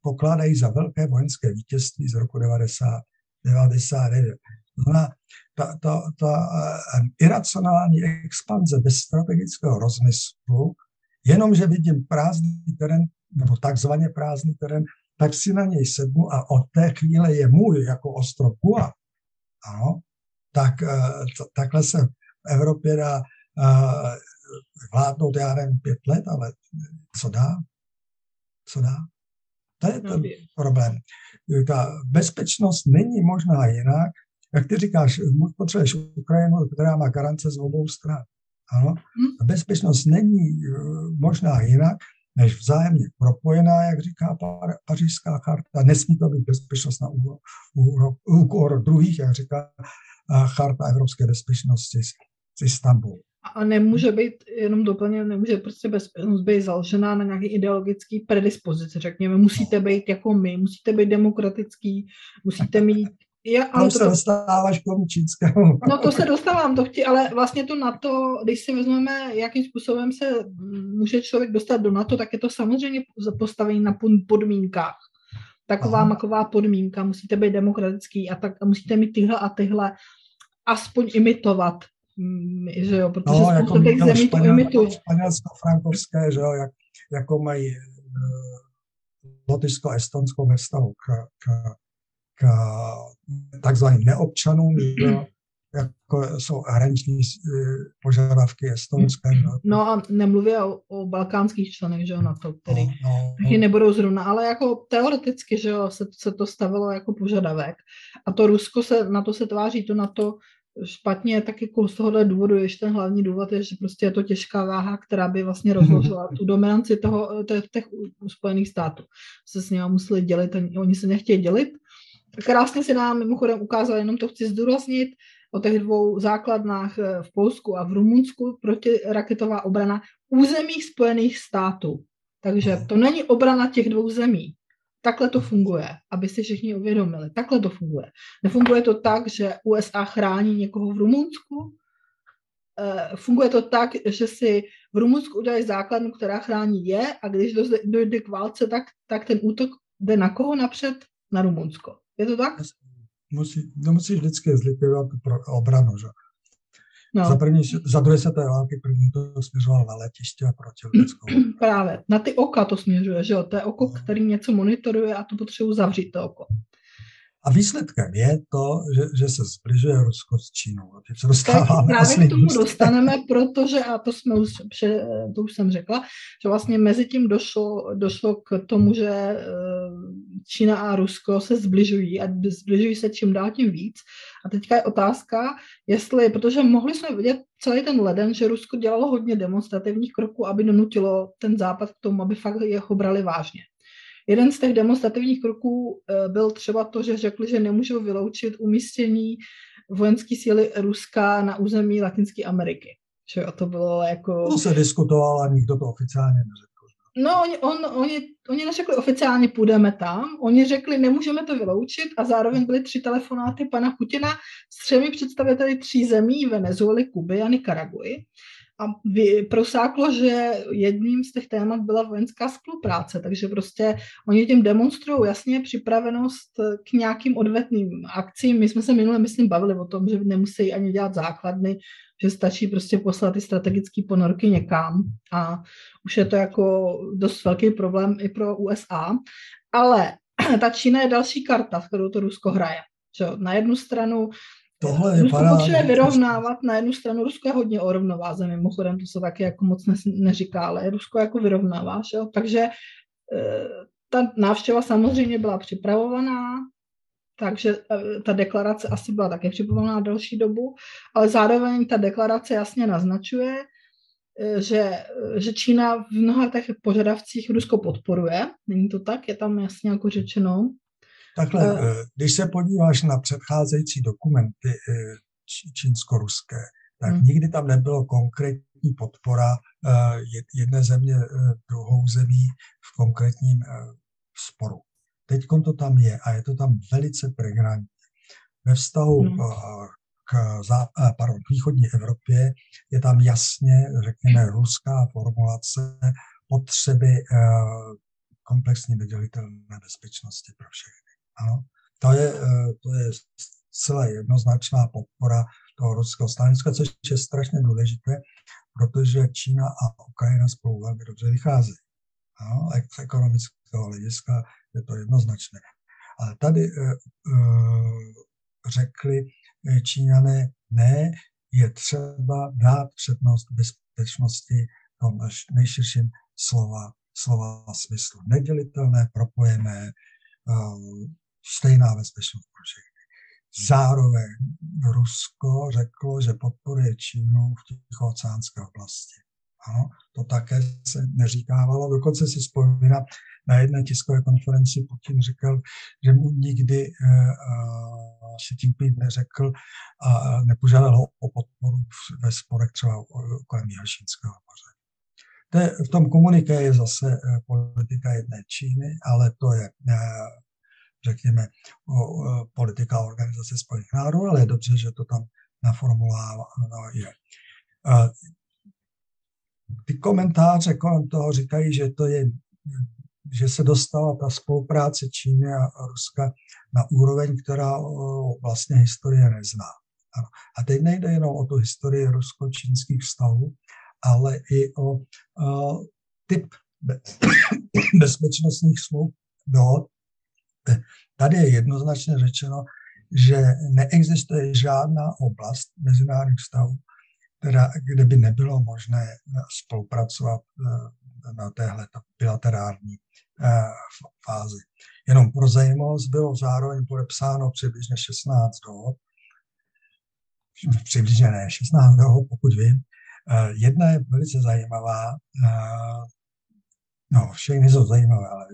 pokládají za velké vojenské vítězství z roku 90, 99. Znamená, ta, ta, ta uh, iracionální expanze bez strategického rozmyslu, jenomže vidím prázdný terén, nebo takzvaně prázdný terén, tak si na něj sednu a od té chvíle je můj jako ostrov Kua. Ano, tak t- takhle se v Evropě dá vládnout, já nevím, pět let, ale co dá? Co dá? To je ten problém. Ta bezpečnost není možná jinak, jak ty říkáš, potřebuješ Ukrajinu, která má garance z obou stran. Ano? Hmm. Bezpečnost není eh, možná jinak, než vzájemně propojená, jak říká pařížská charta. Nesmí to být bezpečnost na úkor druhých, jak říká eh, charta Evropské bezpečnosti z Istanbulu.
A nemůže být, jenom doplně, nemůže prostě bezpečnost být založená na nějaké ideologické predispozici, řekněme. Musíte no. být jako my, musíte být demokratický, musíte mít
já, [laughs] ale to, se dostáváš k tomu čínskému.
No to se dostávám, to chci, ale vlastně to na to, když si vezmeme, jakým způsobem se může člověk dostat do NATO, tak je to samozřejmě postavení na podmínkách. Taková Aha. maková podmínka, musíte být demokratický a tak a musíte mít tyhle a tyhle aspoň imitovat že jo, protože no,
jako těch zemí to imitují. Španělsko-frankovské, že jo, jak, jako mají uh, Lotyšsko a Estonsko ve vztahu k, k, k takzvaným neobčanům, že jo, jako jsou hraniční eh, požadavky estonské.
No a nemluvě o, o balkánských členech, že jo, na to, který no, no, taky no. nebudou zrovna, ale jako teoreticky, že jo, se, se to stavilo jako požadavek. A to Rusko se, na to se tváří, to na to špatně, tak jako z tohohle důvodu ještě ten hlavní důvod je, že prostě je to těžká váha, která by vlastně [laughs] rozložila tu dominanci toho, těch, těch Spojených států. Se s nimi museli dělit, oni se nechtějí dělit. Krásně si nám mimochodem ukázal, jenom to chci zdůraznit, o těch dvou základnách eh, v Polsku a v Rumunsku protiraketová obrana území Spojených států. Takže to není obrana těch dvou zemí. Takhle to funguje, aby si všichni uvědomili. Takhle to funguje. Nefunguje to tak, že USA chrání někoho v Rumunsku. Eh, funguje to tak, že si v Rumunsku udělají základnu, která chrání je a když dojde k válce, tak, tak ten útok jde na koho napřed? Na Rumunsko. Je to tak?
Musí, no musíš vždycky zlikvidovat obranu, že? No. Za, první, za druhé světové války první to směřoval na letiště a proti leteckou. [clears throat]
Právě, na ty oka to směřuje, že jo? To je oko, no. který něco monitoruje a to potřebuje zavřít to oko.
A výsledkem je to, že, že se zbližuje Rusko s Čínou. A teď se dostáváme
tak právě k tomu dostaneme, protože, a to, jsme už, to už jsem řekla, že vlastně mezi tím došlo, došlo k tomu, že eh, Čína a Rusko se zbližují a zbližují se čím dál tím víc. A teďka je otázka, jestli, protože mohli jsme vidět celý ten leden, že Rusko dělalo hodně demonstrativních kroků, aby donutilo ten západ k tomu, aby fakt jeho brali vážně. Jeden z těch demonstrativních kroků eh, byl třeba to, že řekli, že nemůžou vyloučit umístění vojenské síly Ruska na území Latinské Ameriky. Že to bylo jako...
To se diskutovalo a nikdo to oficiálně neřekl.
No, oni, on, oni, oni neřekli oficiálně půjdeme tam, oni řekli nemusíme to vyloučit. A zároveň byly tři telefonáty pana Putina s třemi představiteli tří zemí, Venezuely, Kuby a Nikaraguji a prosáklo, že jedním z těch témat byla vojenská spolupráce, takže prostě oni tím demonstrují jasně připravenost k nějakým odvetným akcím. My jsme se minule, myslím, bavili o tom, že nemusí ani dělat základny, že stačí prostě poslat ty strategické ponorky někam a už je to jako dost velký problém i pro USA. Ale [clears throat] ta Čína je další karta, v kterou to Rusko hraje. Že na jednu stranu
Tohle je Rusko potřebuje
vyrovnávat na jednu stranu. Rusko je hodně o rovnováze, mimochodem, to se taky jako moc ne, neříká, ale Rusko jako vyrovnává, že jo? takže e, ta návštěva samozřejmě byla připravovaná, takže e, ta deklarace asi byla také připravovaná další dobu, ale zároveň ta deklarace jasně naznačuje, e, že, že Čína v mnoha těch požadavcích Rusko podporuje. Není to tak? Je tam jasně jako řečeno.
Takhle, když se podíváš na předcházející dokumenty eh, čínsko-ruské, tak hmm. nikdy tam nebylo konkrétní podpora jedné země druhou zemí v konkrétním sporu. Teď to tam je a je to tam velice pregnantní. Ve vztahu hmm. k, za, pardon, k východní Evropě je tam jasně, řekněme, ruská formulace potřeby komplexní nedělitelné bezpečnosti pro všechny. Ano? To, je, to je celá jednoznačná podpora toho ruského stanoviska, což je strašně důležité, protože Čína a Ukrajina spolu velmi dobře vycházejí. Ano? Z ekonomického hlediska je to jednoznačné. Ale tady e, e, řekli eh, Číňané, ne, je třeba dát přednost bezpečnosti tom nejširším slova, slova smyslu. Nedělitelné, propojené, stejná bezpečnost pro všechny. Zároveň Rusko řeklo, že podporuje Čínu v tichooceánské oblasti. Ano, to také se neříkávalo. Dokonce si vzpomínám, na jedné tiskové konferenci Putin říkal, že mu nikdy uh, Xi Jinping neřekl a nepožádal ho o podporu ve sporech třeba kolem Jihošínského moře. To je, v tom komuniké je zase politika jedné Číny, ale to je, řekněme, politika Organizace spojených národů, ale je dobře, že to tam naformulováno je. Ty komentáře kolem toho říkají, že to je že se dostala ta spolupráce Číny a Ruska na úroveň, která vlastně historie nezná. A teď nejde jenom o tu historii rusko-čínských vztahů, ale i o, typ [coughs] bezpečnostních smluv dohod. Tady je jednoznačně řečeno, že neexistuje žádná oblast mezinárodních vztahů, kde by nebylo možné spolupracovat e, na téhle bilaterální e, fázi. Jenom pro zajímavost bylo zároveň podepsáno přibližně 16 dohod, přibližně ne 16 dohod, pokud vím. E, jedna je velice zajímavá, no všechny jsou zajímavé, ale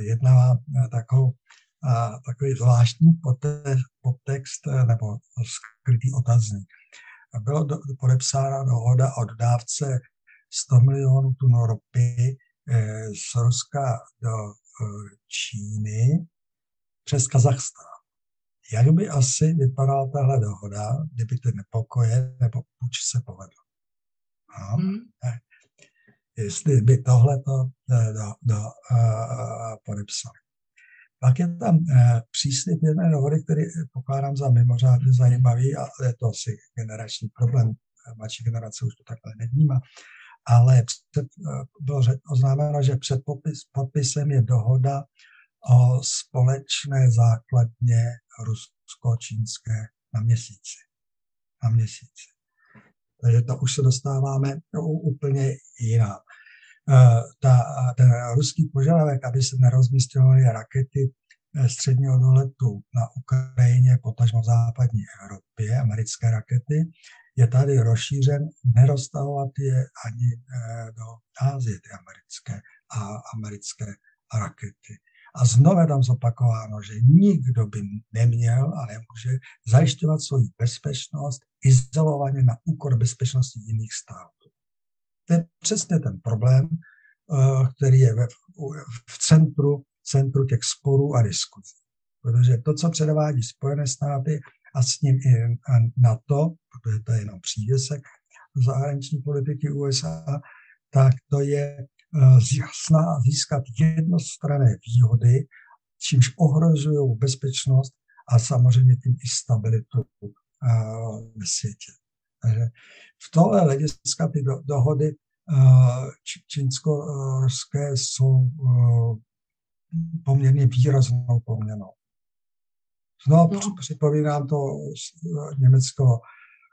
jedna má takovou, takový zvláštní podtext nebo skrytý otazník bylo podepsána dohoda o dodávce 100 milionů tun ropy eh, z Ruska do eh, Číny přes Kazachstán. Jak by asi vypadala tahle dohoda, kdyby ty nepokoje nebo puč se povedl? No, hmm. Jestli by tohle to do, do, uh, podepsali. Pak je tam eh, příslip jedné dohody, který pokládám za mimořádně zajímavý a je to asi generační problém. Mladší generace už to takhle nevnímá. Ale před, eh, bylo oznámeno, že před podpis, podpisem je dohoda o společné základně rusko-čínské na měsíci. Na měsíci. Takže to už se dostáváme úplně jinam. Eh, ta, ten ruský požadavek, aby se nerozmístěvaly rakety středního doletu na Ukrajině, potažmo v západní Evropě, americké rakety, je tady rozšířen, neroztahovat je ani eh, do Ázie, ty americké a americké rakety. A znovu tam zopakováno, že nikdo by neměl a nemůže zajišťovat svou bezpečnost izolovaně na úkor bezpečnosti jiných států. To je přesně ten problém, eh, který je v centru, centru těch sporů a diskuzí. Protože to, co předvádí Spojené státy a s ním i NATO, protože to je jenom přívěsek zahraniční politiky USA, tak to je eh, snaha získat jednostranné výhody, čímž ohrožují bezpečnost a samozřejmě tím i stabilitu eh, ve světě. Takže v tohle hlediska ty do, dohody uh, čínsko-ruské jsou poměrně výraznou poměnou. Znovu no. připomínám to německého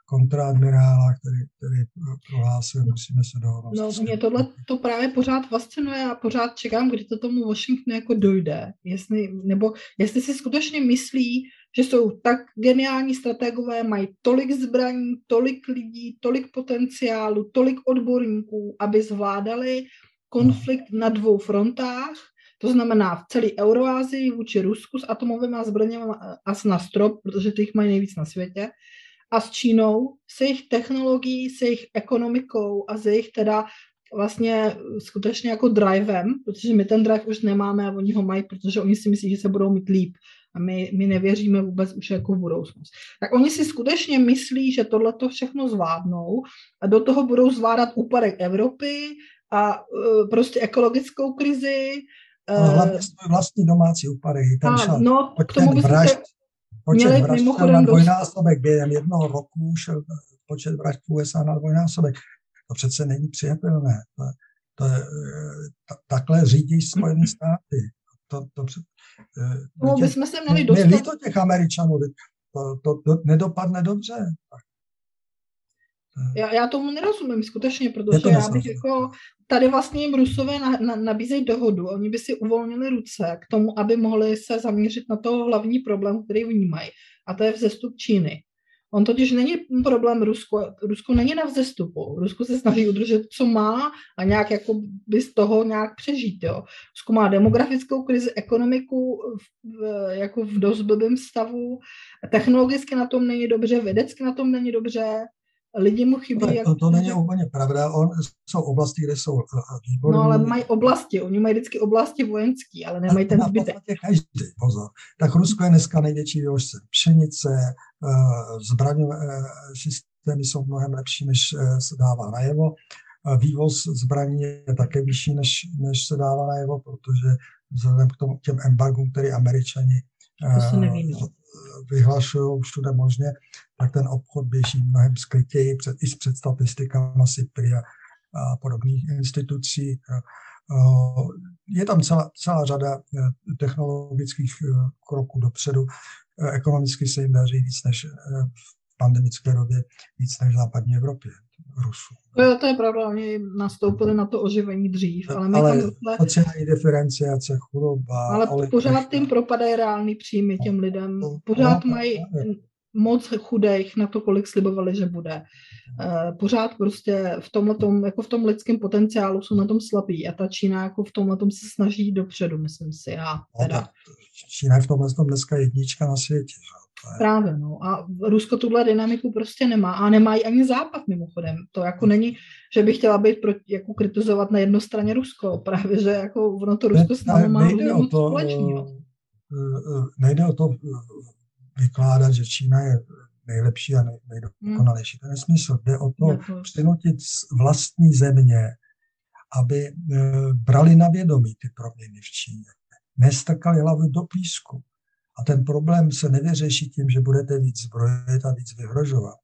kontraadmirála, který, který prohlásil, musíme se dohodnout.
No, mě tohle to právě pořád fascinuje a pořád čekám, kdy to tomu Washingtonu jako dojde. Jestli, nebo jestli si skutečně myslí, že jsou tak geniální strategové, mají tolik zbraní, tolik lidí, tolik potenciálu, tolik odborníků, aby zvládali konflikt na dvou frontách, to znamená v celé Euroázii vůči Rusku s atomovými zbraněmi a na strop, protože těch mají nejvíc na světě, a s Čínou, s jejich technologií, s jejich ekonomikou a s jejich teda vlastně skutečně jako drivem, protože my ten drive už nemáme a oni ho mají, protože oni si myslí, že se budou mít líp a my, my nevěříme vůbec už jako v budoucnost. Tak oni si skutečně myslí, že tohle to všechno zvládnou a do toho budou zvládat úpadek Evropy a uh, prostě ekologickou krizi.
Ale hlavně svůj vlastní domácí úpadek.
Tam a, no, k tomu vražd,
počet měli vražd na dvojnásobek během jednoho roku šel počet vražd v USA na dvojnásobek. To přece není přijatelné. To, to, to, takhle řídí Spojené státy. To, to,
eh, no, my jsme se měli dostat...
Mě to těch Američanů, to, to, to nedopadne dobře.
Já, já tomu nerozumím skutečně, protože já bych jako, tady vlastně jim Rusové na, na, nabízejí dohodu, oni by si uvolnili ruce k tomu, aby mohli se zaměřit na toho hlavní problém, který vnímají, a to je vzestup Číny. On totiž není problém Rusko. Rusko není na vzestupu. Rusko se snaží udržet, co má a nějak jako by z toho nějak přežít. Jo. Rusko má demografickou krizi, ekonomiku v, jako v dost stavu, technologicky na tom není dobře, vědecky na tom není dobře, lidi mu chybí.
To, to, to není úplně pravda. On, jsou oblasti, kde jsou eh,
výborní. No ale mají oblasti. Oni mají vždycky oblasti vojenské, ale nemají ten zbytek.
každý, pozor. Tak Rusko je dneska největší vývozce pšenice, eh, zbraňové eh, systémy jsou mnohem lepší, než se dává najevo. Vývoz zbraní je také vyšší, než, než se dává najevo, protože vzhledem k tomu, těm embargům, které američani vyhlašují všude možně, tak ten obchod běží mnohem skrytěji před, i s před statistikama SIPRI a, a podobných institucí. Je tam celá, celá řada e, technologických kroků dopředu. Ekonomicky se jim daří víc než v pandemické době, víc než v západní Evropě. Rusů.
To je, to je pravda, oni nastoupili na to oživení dřív, ale my
ale tam zase... sociální diferenciace, chudoba...
Ale pořád tím propadají reální příjmy těm lidem. Pořád mají moc chudých na to, kolik slibovali, že bude. Eh, pořád prostě v tomhle jako v tom lidském potenciálu jsou na tom slabí a ta Čína jako v tomhle se snaží dopředu, myslím si. Já, no, teda.
Čína je v tomhle dneska jednička na světě.
Je... Právě, no. A Rusko tuhle dynamiku prostě nemá. A nemají ani Západ mimochodem. To jako není, že bych chtěla být pro, jako kritizovat na jednostraně Rusko. Právě, že jako ono to Rusko s námi má nejde o to, společného.
Eh, eh, nejde o to vykládat, že Čína je nejlepší a nejdokonalejší. To je nesmysl. Jde o to přinutit vlastní země, aby brali na vědomí ty proměny v Číně. Nestrkali hlavu do písku. A ten problém se nevyřeší tím, že budete víc zbrojit a víc vyhrožovat.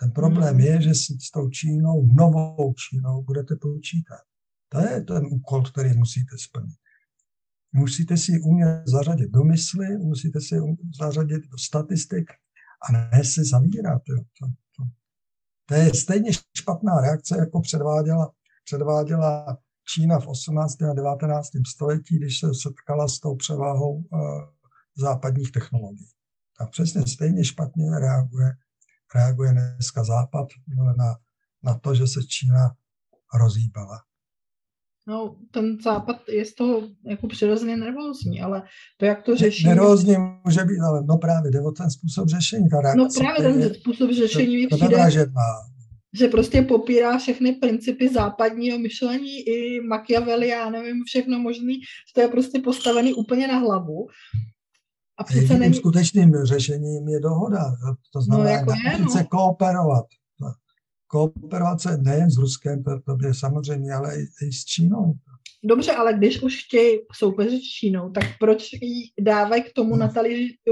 Ten problém hmm. je, že si s tou Čínou, novou Čínou, budete počítat. To je ten úkol, který musíte splnit. Musíte si umět zařadit do mysli, musíte si zařadit do statistik a ne se zavírat. Jo. To, to, to je stejně špatná reakce, jako předváděla, předváděla Čína v 18. a 19. století, když se setkala s tou převáhou uh, západních technologií. Tak přesně stejně špatně reaguje, reaguje dneska Západ na, na to, že se Čína rozhýbala.
No, ten západ je z toho jako přirozeně nervózní, ale to, jak to řeší...
Nervózní může být, ale no právě jde o ten způsob řešení. Ta
reakce, no právě ten způsob řešení mi přijde, že prostě popírá všechny principy západního myšlení i Machiavelli, já nevím, všechno možný, že to je prostě postavený úplně na hlavu.
A přece není... skutečným řešením je dohoda. To znamená, no, jako no. se kooperovat kooperace nejen s Ruskem, to, to je samozřejmě, ale i, i s Čínou.
Dobře, ale když už chtějí soupeřit s Čínou, tak proč jí dávají k tomu na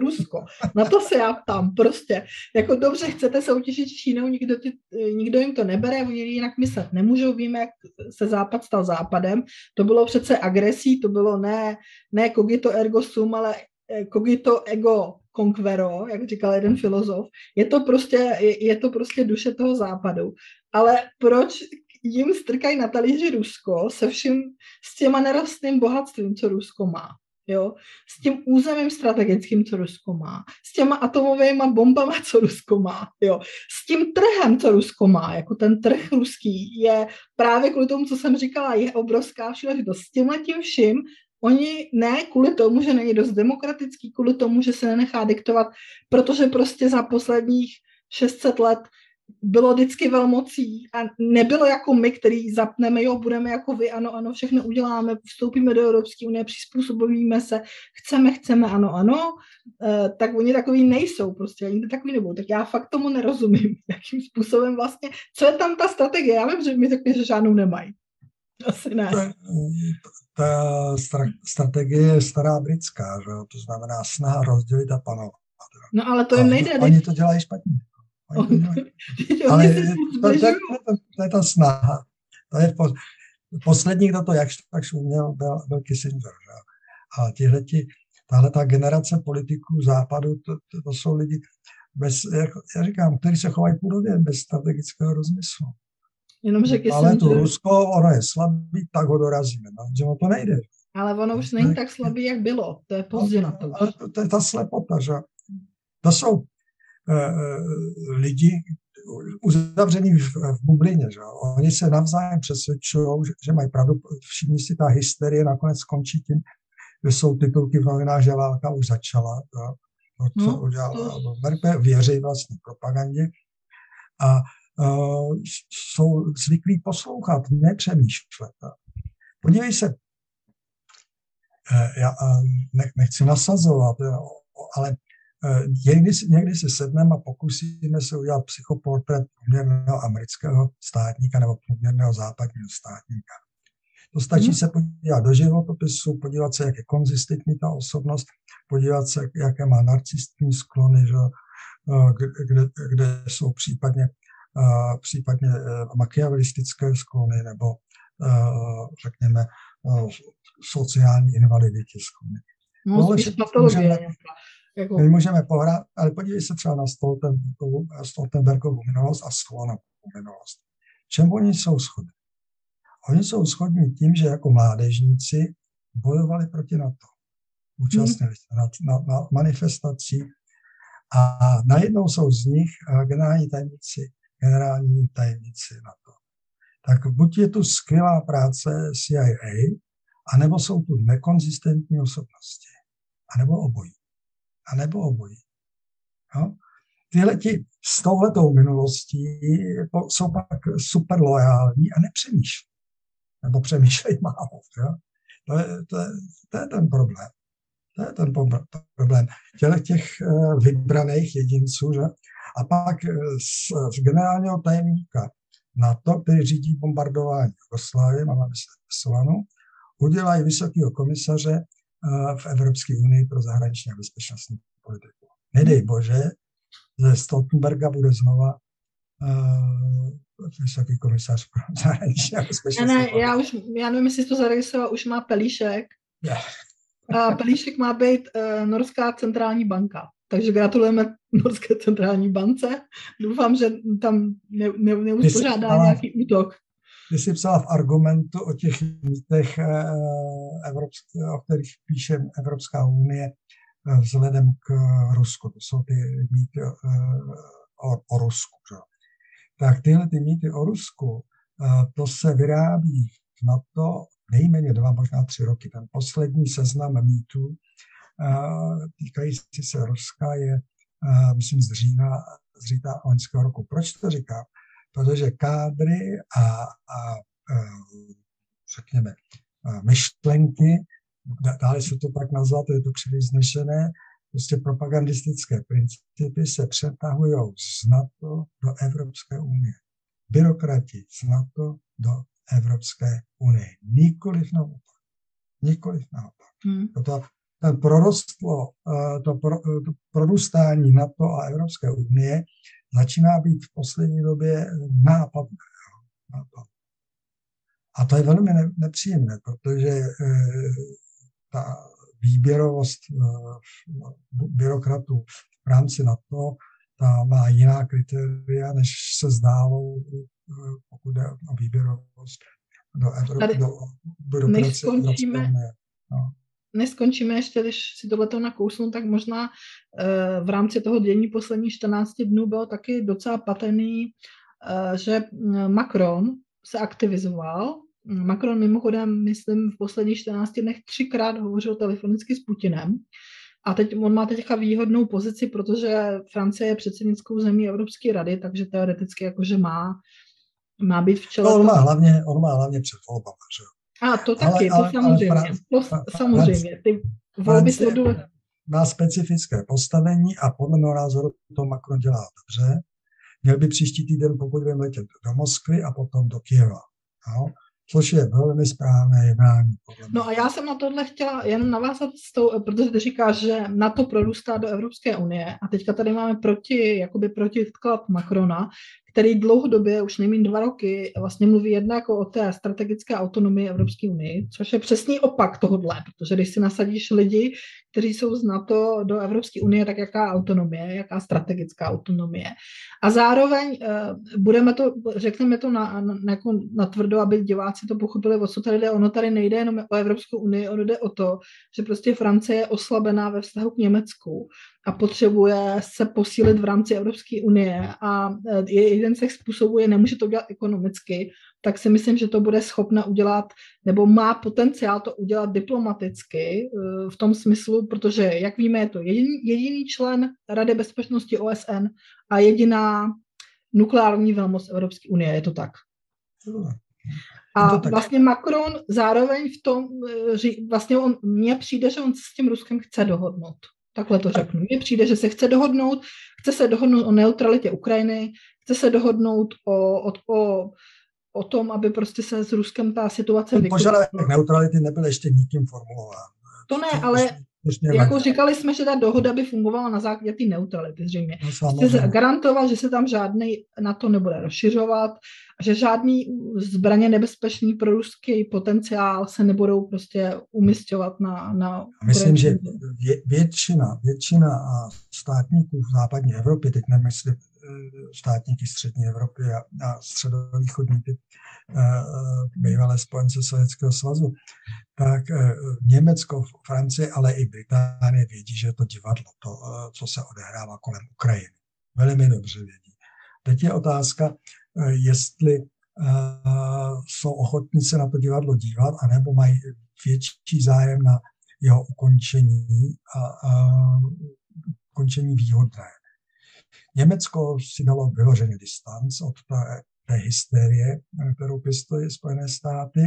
Rusko? Na to se já ptám prostě. Jako dobře, chcete soutěžit s Čínou, nikdo, ty, nikdo jim to nebere, oni jinak myslet nemůžou. Víme, jak se Západ stal Západem. To bylo přece agresí, to bylo ne, ne cogito ergo sum, ale cogito ego conquero, jak říkal jeden filozof. Je to prostě, je, je to prostě duše toho západu. Ale proč jim strkají na talíři Rusko se vším, s těma nerostným bohatstvím, co Rusko má. Jo? S tím územím strategickým, co Rusko má, s těma atomovými bombama, co Rusko má, jo? s tím trhem, co Rusko má, jako ten trh ruský je právě kvůli tomu, co jsem říkala, je obrovská příležitost. S tímhle tím vším Oni ne kvůli tomu, že není dost demokratický, kvůli tomu, že se nenechá diktovat, protože prostě za posledních 600 let bylo vždycky velmocí a nebylo jako my, který zapneme, jo, budeme jako vy, ano, ano, všechno uděláme, vstoupíme do Evropské unie, přizpůsobíme se, chceme, chceme, ano, ano, e, tak oni takový nejsou prostě, oni takový nebudou. Tak já fakt tomu nerozumím, [laughs] jakým způsobem vlastně, co je tam ta strategie, já vím, že mi řekne, že žádnou nemají. [laughs] Asi ne. Ta,
ta strategie je stará britská, že? to znamená snaha rozdělit a panovat.
No ale to jim nejde.
Oni to dělají špatně. [laughs] Ale to, to, to, to je ta snaha. To je po, poslední, kdo to jakž takž uměl, byl, byl Kissinger. Že? A tihleti, tahle ta generace politiků západu, to, to, to jsou lidi, bez, jak já říkám, kteří se chovají půdově bez strategického rozmyslu.
Jenom, že
Kissinger... Ale to Rusko, ono je slabý, tak ho dorazíme. No, že to nejde.
Ale ono už není tak slabý, jak bylo. To je pozdě na to.
Ale to, to je ta slepota, že to jsou eh, lidi uzavřený v, v bublině. Že? Oni se navzájem přesvědčují, že, že mají pravdu. Všichni si ta hysterie nakonec skončí tím, že jsou titulky v novinách, že válka už začala. Jo? To, co no, udělala Merkel, věří vlastní propagandě. A uh, jsou zvyklí poslouchat, nepřemýšlet. Podívej se, já nechci nasazovat, ale Eh, někdy, někdy si sedneme a pokusíme se udělat psychoportrét průměrného amerického státníka nebo průměrného západního státníka. To stačí hmm. se podívat do životopisu, podívat se, jak je konzistentní ta osobnost, podívat se, jaké má narcistní sklony, že, eh, kde, kde jsou případně, eh, případně machiavelistické sklony nebo řekněme sociální invalidity sklony.
No, Tohle patologie.
Jako... My můžeme pohrát, ale podívej se třeba na Stoltenbergovu, Stoltenbergovu minulost a Slonovou minulost. čem oni jsou schodní? Oni jsou schodní tím, že jako mládežníci bojovali proti NATO. Účastnili se na, na, na manifestací a najednou jsou z nich generální tajemníci, generální tajemníci NATO. Tak buď je tu skvělá práce CIA, anebo jsou tu nekonzistentní osobnosti, anebo obojí anebo obojí. Jo? Tyhle ti s touhletou minulostí jsou pak super lojální a nepřemýšlí. Nebo přemýšlejí málo. Jo? To, je, to, je, to je ten problém. To je ten problém. Těle těch eh, vybraných jedinců. Že? A pak eh, z, z generálního tajemníka NATO, který řídí bombardování Jugoslávie, máme Solanu, udělají vysokého komisaře v Evropské unii pro zahraniční a bezpečnostní politiku. Nedej bože, ze Stoltenberga bude znova uh, vysoký komisař pro [laughs] zahraniční a bezpečnostní
ne, ne, já už, já nevím, jestli to zaregistroval, už má Pelíšek. Yeah. A Pelíšek má být uh, Norská centrální banka. Takže gratulujeme Norské centrální bance. Doufám, že tam ne, ne, neuspořádá nějaký útok
ty jsi psala v argumentu o těch mýtech, eh, o kterých píše Evropská unie eh, vzhledem k Rusku. To jsou ty mýty eh, o, o Rusku. Že? Tak tyhle ty mýty o Rusku, to se vyrábí na to nejméně dva, možná tři roky. Ten poslední seznam mýtů týkající se Ruska je, myslím, z října, z října loňského roku. Proč to říkám? protože kádry a, a řekněme, myšlenky, dále se to tak nazvat, je to příliš znešené, prostě propagandistické principy se přetahují z NATO do Evropské unie. Byrokrati z NATO do Evropské unie. Nikoliv naopak. Nikoliv naopak. Hmm. To, to prorostlo, to, pro, to prorůstání NATO a Evropské unie začíná být v poslední době nápad. nápad. A to je velmi nepříjemné, protože eh, ta výběrovost eh, byrokratů v rámci NATO ta má jiná kritéria, než se zdálo, eh, pokud jde o výběrovost do Evropy, do byrokracie Evropské unie. No
než skončíme ještě, když si tohleto nakousnu, tak možná uh, v rámci toho dění posledních 14 dnů bylo taky docela patrný, uh, že Macron se aktivizoval. Macron mimochodem, myslím, v posledních 14 dnech třikrát hovořil telefonicky s Putinem. A teď on má teďka výhodnou pozici, protože Francie je předsednickou zemí Evropské rady, takže teoreticky jakože má, má být v čele.
No, on, má hlavně, on má hlavně před volbama, že
A to taky, ale, to ale, samozřejmě. Ale Fran- to, samozřejmě. Ty volby jsou důležité
má specifické postavení a podle mého názoru to Macron dělá dobře. Měl by příští týden, pokud budeme letět do Moskvy a potom do Kieva. No? Což je velmi správné jednání.
No a já jsem na tohle chtěla jen navázat, s tou, protože ty říkáš, že NATO prorůstá do Evropské unie a teďka tady máme proti, jakoby protiklad Macrona, který dlouhodobě, už nejmín dva roky, vlastně mluví jednak jako o té strategické autonomii Evropské unie, což je přesný opak tohohle, protože když si nasadíš lidi, kteří jsou z NATO do Evropské unie, tak jaká autonomie, jaká strategická autonomie. A zároveň uh, budeme to, řekneme to na, na, jako na tvrdo, aby diváci to pochopili, o co tady jde. Ono tady nejde jenom o Evropskou unii, ono jde o to, že prostě Francie je oslabená ve vztahu k Německu a potřebuje se posílit v rámci Evropské unie a e, je jeden z těch způsobů je, nemůže to udělat ekonomicky, tak si myslím, že to bude schopna udělat, nebo má potenciál to udělat diplomaticky e, v tom smyslu, protože, jak víme, je to jediný, jediný člen Rady bezpečnosti OSN a jediná nukleární velmoc Evropské unie, je to tak. A vlastně Macron zároveň v tom, e, vlastně on, mně přijde, že on s tím Ruskem chce dohodnout. Takhle to řeknu. Mně přijde, že se chce dohodnout, chce se dohodnout o neutralitě Ukrajiny, chce se dohodnout o, o, o, o tom, aby prostě se s Ruskem ta situace
vyklidila. Požadavek neutrality nebyl ještě nikým formulován.
To ne, ale jako říkali jsme, že ta dohoda by fungovala na základě té neutrality zřejmě. No, Chce garantovat, že se tam žádný na to nebude rozšiřovat, že žádný zbraně nebezpečný pro ruský potenciál se nebudou prostě umistovat na... na
Myslím, že vě, většina, většina státníků v západní Evropě, teď nemyslím státníky střední Evropy a, a středovýchodní typ eh, eh, bývalé spojence Sovětského svazu, tak Německo, Francie, ale i Británie vědí, že je to divadlo, to, co se odehrává kolem Ukrajiny. Velmi dobře vědí. Teď je otázka, Eh, jestli jsou ochotní se na to divadlo dívat, anebo mají větší zájem na jeho ukončení a, a ukončení výhodné. Německo si dalo vyloženě distanc od té, té hysterie, kterou pěstují Spojené státy.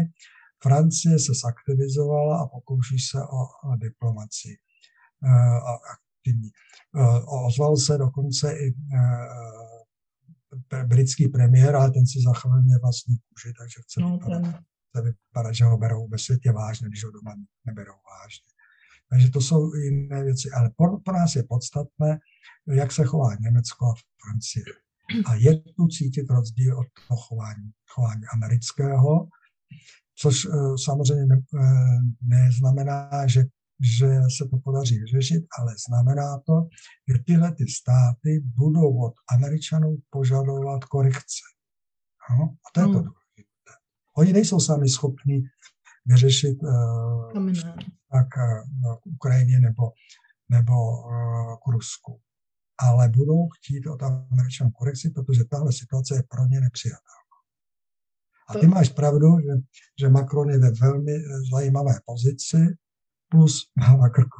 Francie se zaktivizovala a pokouší se o, diplomaci. Uh, aktivní. Uh, ozval se dokonce i uh, britský premiér, ale ten si zachraňuje vlastní kůži, takže chce, no, vypadat, chce vypadat, že ho berou ve světě vážně, když ho doma neberou vážně. Takže to jsou jiné věci. Ale pro, pro nás je podstatné, jak se chová Německo a Francie. A je tu cítit rozdíl od toho chování, chování amerického, což uh, samozřejmě ne, uh, neznamená, že že se to podaří vyřešit, ale znamená to, že tyhle ty státy budou od Američanů požadovat korekce. No, a to je to hmm. důležité. Oni nejsou sami schopni vyřešit uh, tak uh, k Ukrajině nebo, nebo uh, k Rusku. Ale budou chtít od Američanů korekci, protože tahle situace je pro ně nepřijatelná. A ty máš pravdu, že, že Macron je ve velmi zajímavé pozici, plus má na krku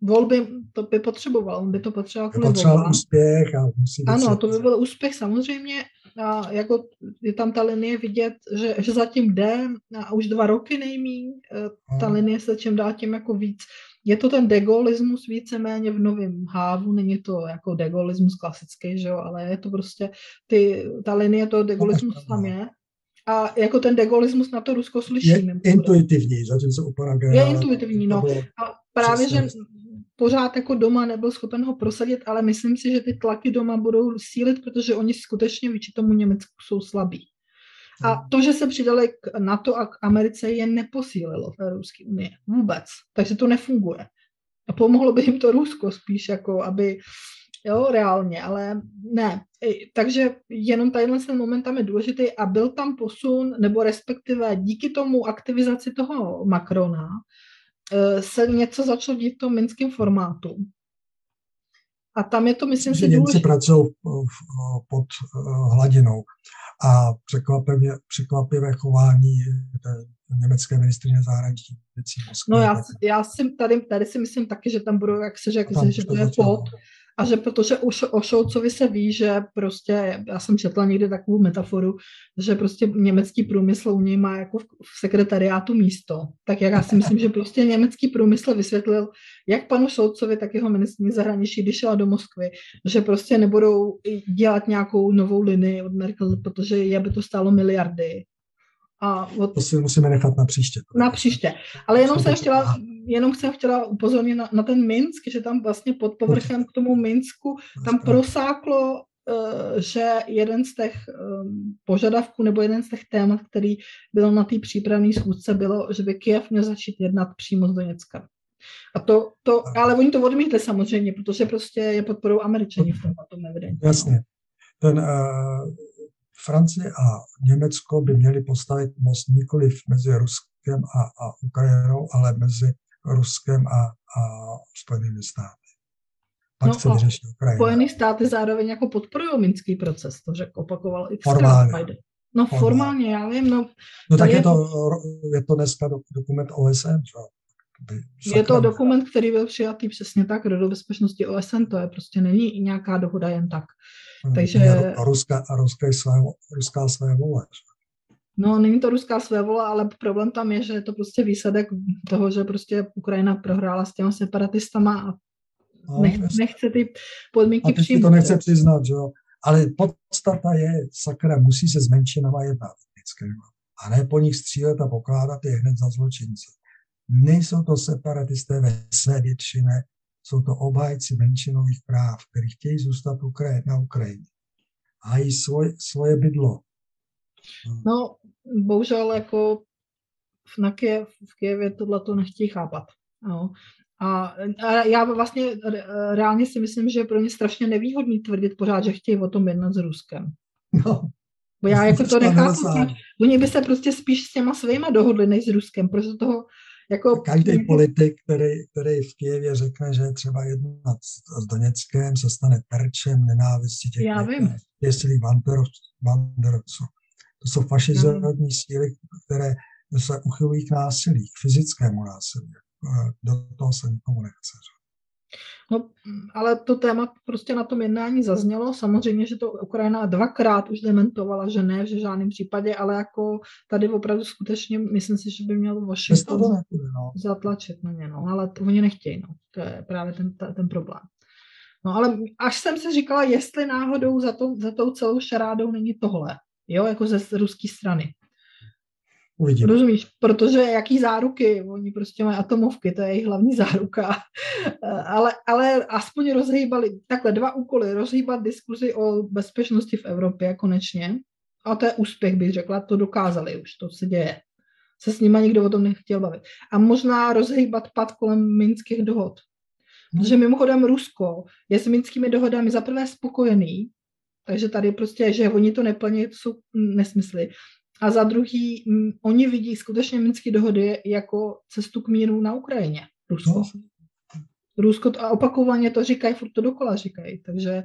Volby to by potřeboval, on by to potřeboval
kvůli potřeboval úspěch a musí
Ano, to by byl úspěch samozřejmě. A jako je tam ta linie vidět, že, že zatím jde a už dva roky nejmí, e, ta linie se čím dál tím jako víc. Je to ten degolismus víceméně v novém hávu, není to jako degolismus klasický, že jo, ale je to prostě, ty, ta linie toho degolismu tam je a jako ten degolismus na to Rusko slyší.
Je intuitivní, zatímco u pana
Je intuitivní, no. A právě, že pořád jako doma nebyl schopen ho prosadit, ale myslím si, že ty tlaky doma budou sílit, protože oni skutečně vůči tomu Německu jsou slabí. A hmm. to, že se přidali k NATO a k Americe, je neposílilo v Evropské unii. Vůbec. Takže to nefunguje. A pomohlo by jim to Rusko spíš, jako aby jo, reálně, ale ne. Takže jenom tadyhle ten moment tam je důležitý a byl tam posun, nebo respektive díky tomu aktivizaci toho Macrona se něco začalo dít v tom minském formátu. A tam je to, myslím
že si, Němci pracují pod eh, hladinou a překvapivé, překvapivé chování německé ministrině zahraničních věcí.
No já, já si tady, tady si myslím taky, že tam budou, jak se řekl, že bude pod, a že protože už o Šolcovi se ví, že prostě, já jsem četla někdy takovou metaforu, že prostě německý průmysl u něj má jako v, sekretariátu místo. Tak jak já si myslím, že prostě německý průmysl vysvětlil, jak panu Šolcovi, tak jeho ministrní zahraničí, když šla do Moskvy, že prostě nebudou dělat nějakou novou linii od Merkel, protože je by to stálo miliardy
a od... To si musíme nechat na příště.
Na příště. Ale jenom jsem chtěla, jenom jsem chtěla upozornit na, na ten Minsk, že tam vlastně pod povrchem k tomu Minsku tam prosáklo, uh, že jeden z těch um, požadavků nebo jeden z těch témat, který byl na té přípravné schůzce, bylo, že by Kiev měl začít jednat přímo z Doněcka. A to, to, ale oni to odmítli samozřejmě, protože prostě je podporou američaní v tom, tom evidentně.
Jasně. Ten, uh, Francie a Německo by měli postavit most nikoli mezi Ruskem a, a Ukrajinou, ale mezi Ruskem a, a Spojenými státy. Pak no se vyřeší Ukrajina.
Spojené státy zároveň jako podporují minský proces, to řekl, opakoval i
formálně.
No formálně, formálně, já vím. No,
no tak je to, je to dneska dokument OSN, že?
Je to dokument, který byl přijatý přesně tak, do bezpečnosti OSN, to je prostě není nějaká dohoda jen tak. Takže...
A ruská, a ruská, své, ruská své vole.
No, není to ruská své vole, ale problém tam je, že je to prostě výsledek toho, že prostě Ukrajina prohrála s těma separatistama a no, nech, nechce ty podmínky
přijmout. to nechce přiznat, že jo. Ale podstata je, sakra, musí se s menšinama jednat a ne po nich střílet a pokládat je hned za zločince. Nejsou to separatisté ve své většině, jsou to obhájci menšinových práv, kteří chtějí zůstat na Ukrajině. A i svoje, svoje bydlo.
No, bohužel jako na Kiev, v Kijevě tohle to nechtějí chápat. No. A, a já vlastně reálně si myslím, že je pro ně strašně nevýhodný tvrdit pořád, že chtějí o tom jednat s Ruskem. No. Bo já jako to nechápu. Oni by se prostě spíš s těma svýma dohodli, než s Ruskem, protože toho jako...
Každý politik, který, který v Kijevě řekne, že třeba jednat s Doněckem, se stane terčem nenávisti těch
Já vím.
jestli banderovců. To jsou fašizovaní síly, které se uchylují k násilí, k fyzickému násilí. Do toho se nikomu nechce.
No, ale to téma prostě na tom jednání zaznělo. Samozřejmě, že to Ukrajina dvakrát už dementovala, že ne, že v žádném případě, ale jako tady opravdu skutečně myslím si, že by měl Washington no. zatlačit na ně, no, ale to oni nechtějí, no. To je právě ten, ten problém. No ale až jsem se říkala, jestli náhodou za, to, za tou celou šarádou není tohle, jo, jako ze ruské strany.
Uvidím.
Rozumíš? Protože jaký záruky? Oni prostě mají atomovky, to je jejich hlavní záruka. [laughs] ale, ale aspoň rozhýbali, takhle dva úkoly, rozhýbat diskuzi o bezpečnosti v Evropě konečně. A to je úspěch, bych řekla, to dokázali už, to se děje. Se s nimi nikdo o tom nechtěl bavit. A možná rozhýbat pad kolem minských dohod. Hmm. Protože mimochodem Rusko je s minskými dohodami zaprvé spokojený, takže tady prostě, že oni to neplní, to jsou nesmysly. A za druhý, m, oni vidí skutečně minské dohody jako cestu k míru na Ukrajině, Rusko. No. Rusko to, a opakovaně to říkají, furt to dokola říkají, takže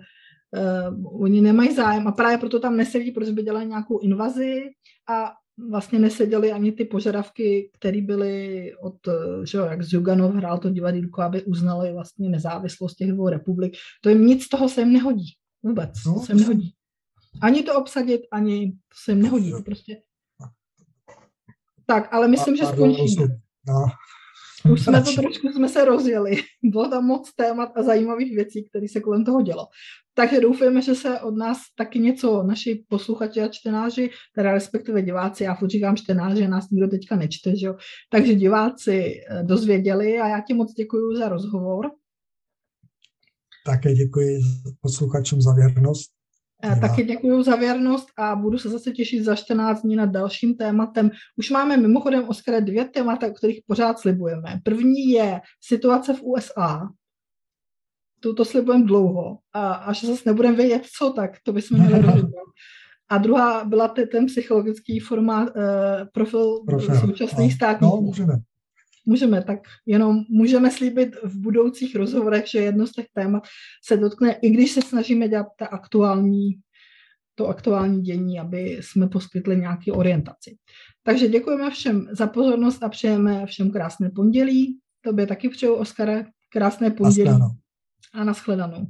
uh, oni nemají zájem a právě proto tam nesedí, protože by dělali nějakou invazi a vlastně neseděli ani ty požadavky, které byly od, že jo, jak Zjuganov hrál to divadílko, aby uznali vlastně nezávislost těch dvou republik. To jim nic z toho se jim nehodí. Vůbec. No, se jim nehodí. Ani to obsadit, ani to se jim nehodí. To prostě. Tak, ale myslím, že skončíme. No. Už jsme to [laughs] trošku jsme se rozjeli. [laughs] Bylo tam moc témat a zajímavých věcí, které se kolem toho dělo. Takže doufujeme, že se od nás taky něco naši posluchači a čtenáři, teda respektive diváci, já furt říkám čtenáři, nás nikdo teďka nečte, že jo? takže diváci eh, dozvěděli a já ti moc děkuji za rozhovor.
Také děkuji posluchačům za věrnost.
Já. Taky děkuji za věrnost a budu se zase těšit za 14 dní nad dalším tématem. Už máme mimochodem, Oskare, dvě témata, o kterých pořád slibujeme. První je situace v USA. To slibujeme dlouho. A až zase nebudeme vědět, co, tak to bychom měli [laughs] rozhodnout. A druhá byla ten psychologický formát, uh, profil, profil současných státních.
No, můžeme.
Můžeme, tak jenom můžeme slíbit v budoucích rozhovorech, že jedno z těch témat se dotkne, i když se snažíme dělat ta aktuální to aktuální dění, aby jsme poskytli nějaký orientaci. Takže děkujeme všem za pozornost a přejeme všem krásné pondělí. Tobě taky přeju, Oskare, krásné pondělí. A nashledanou.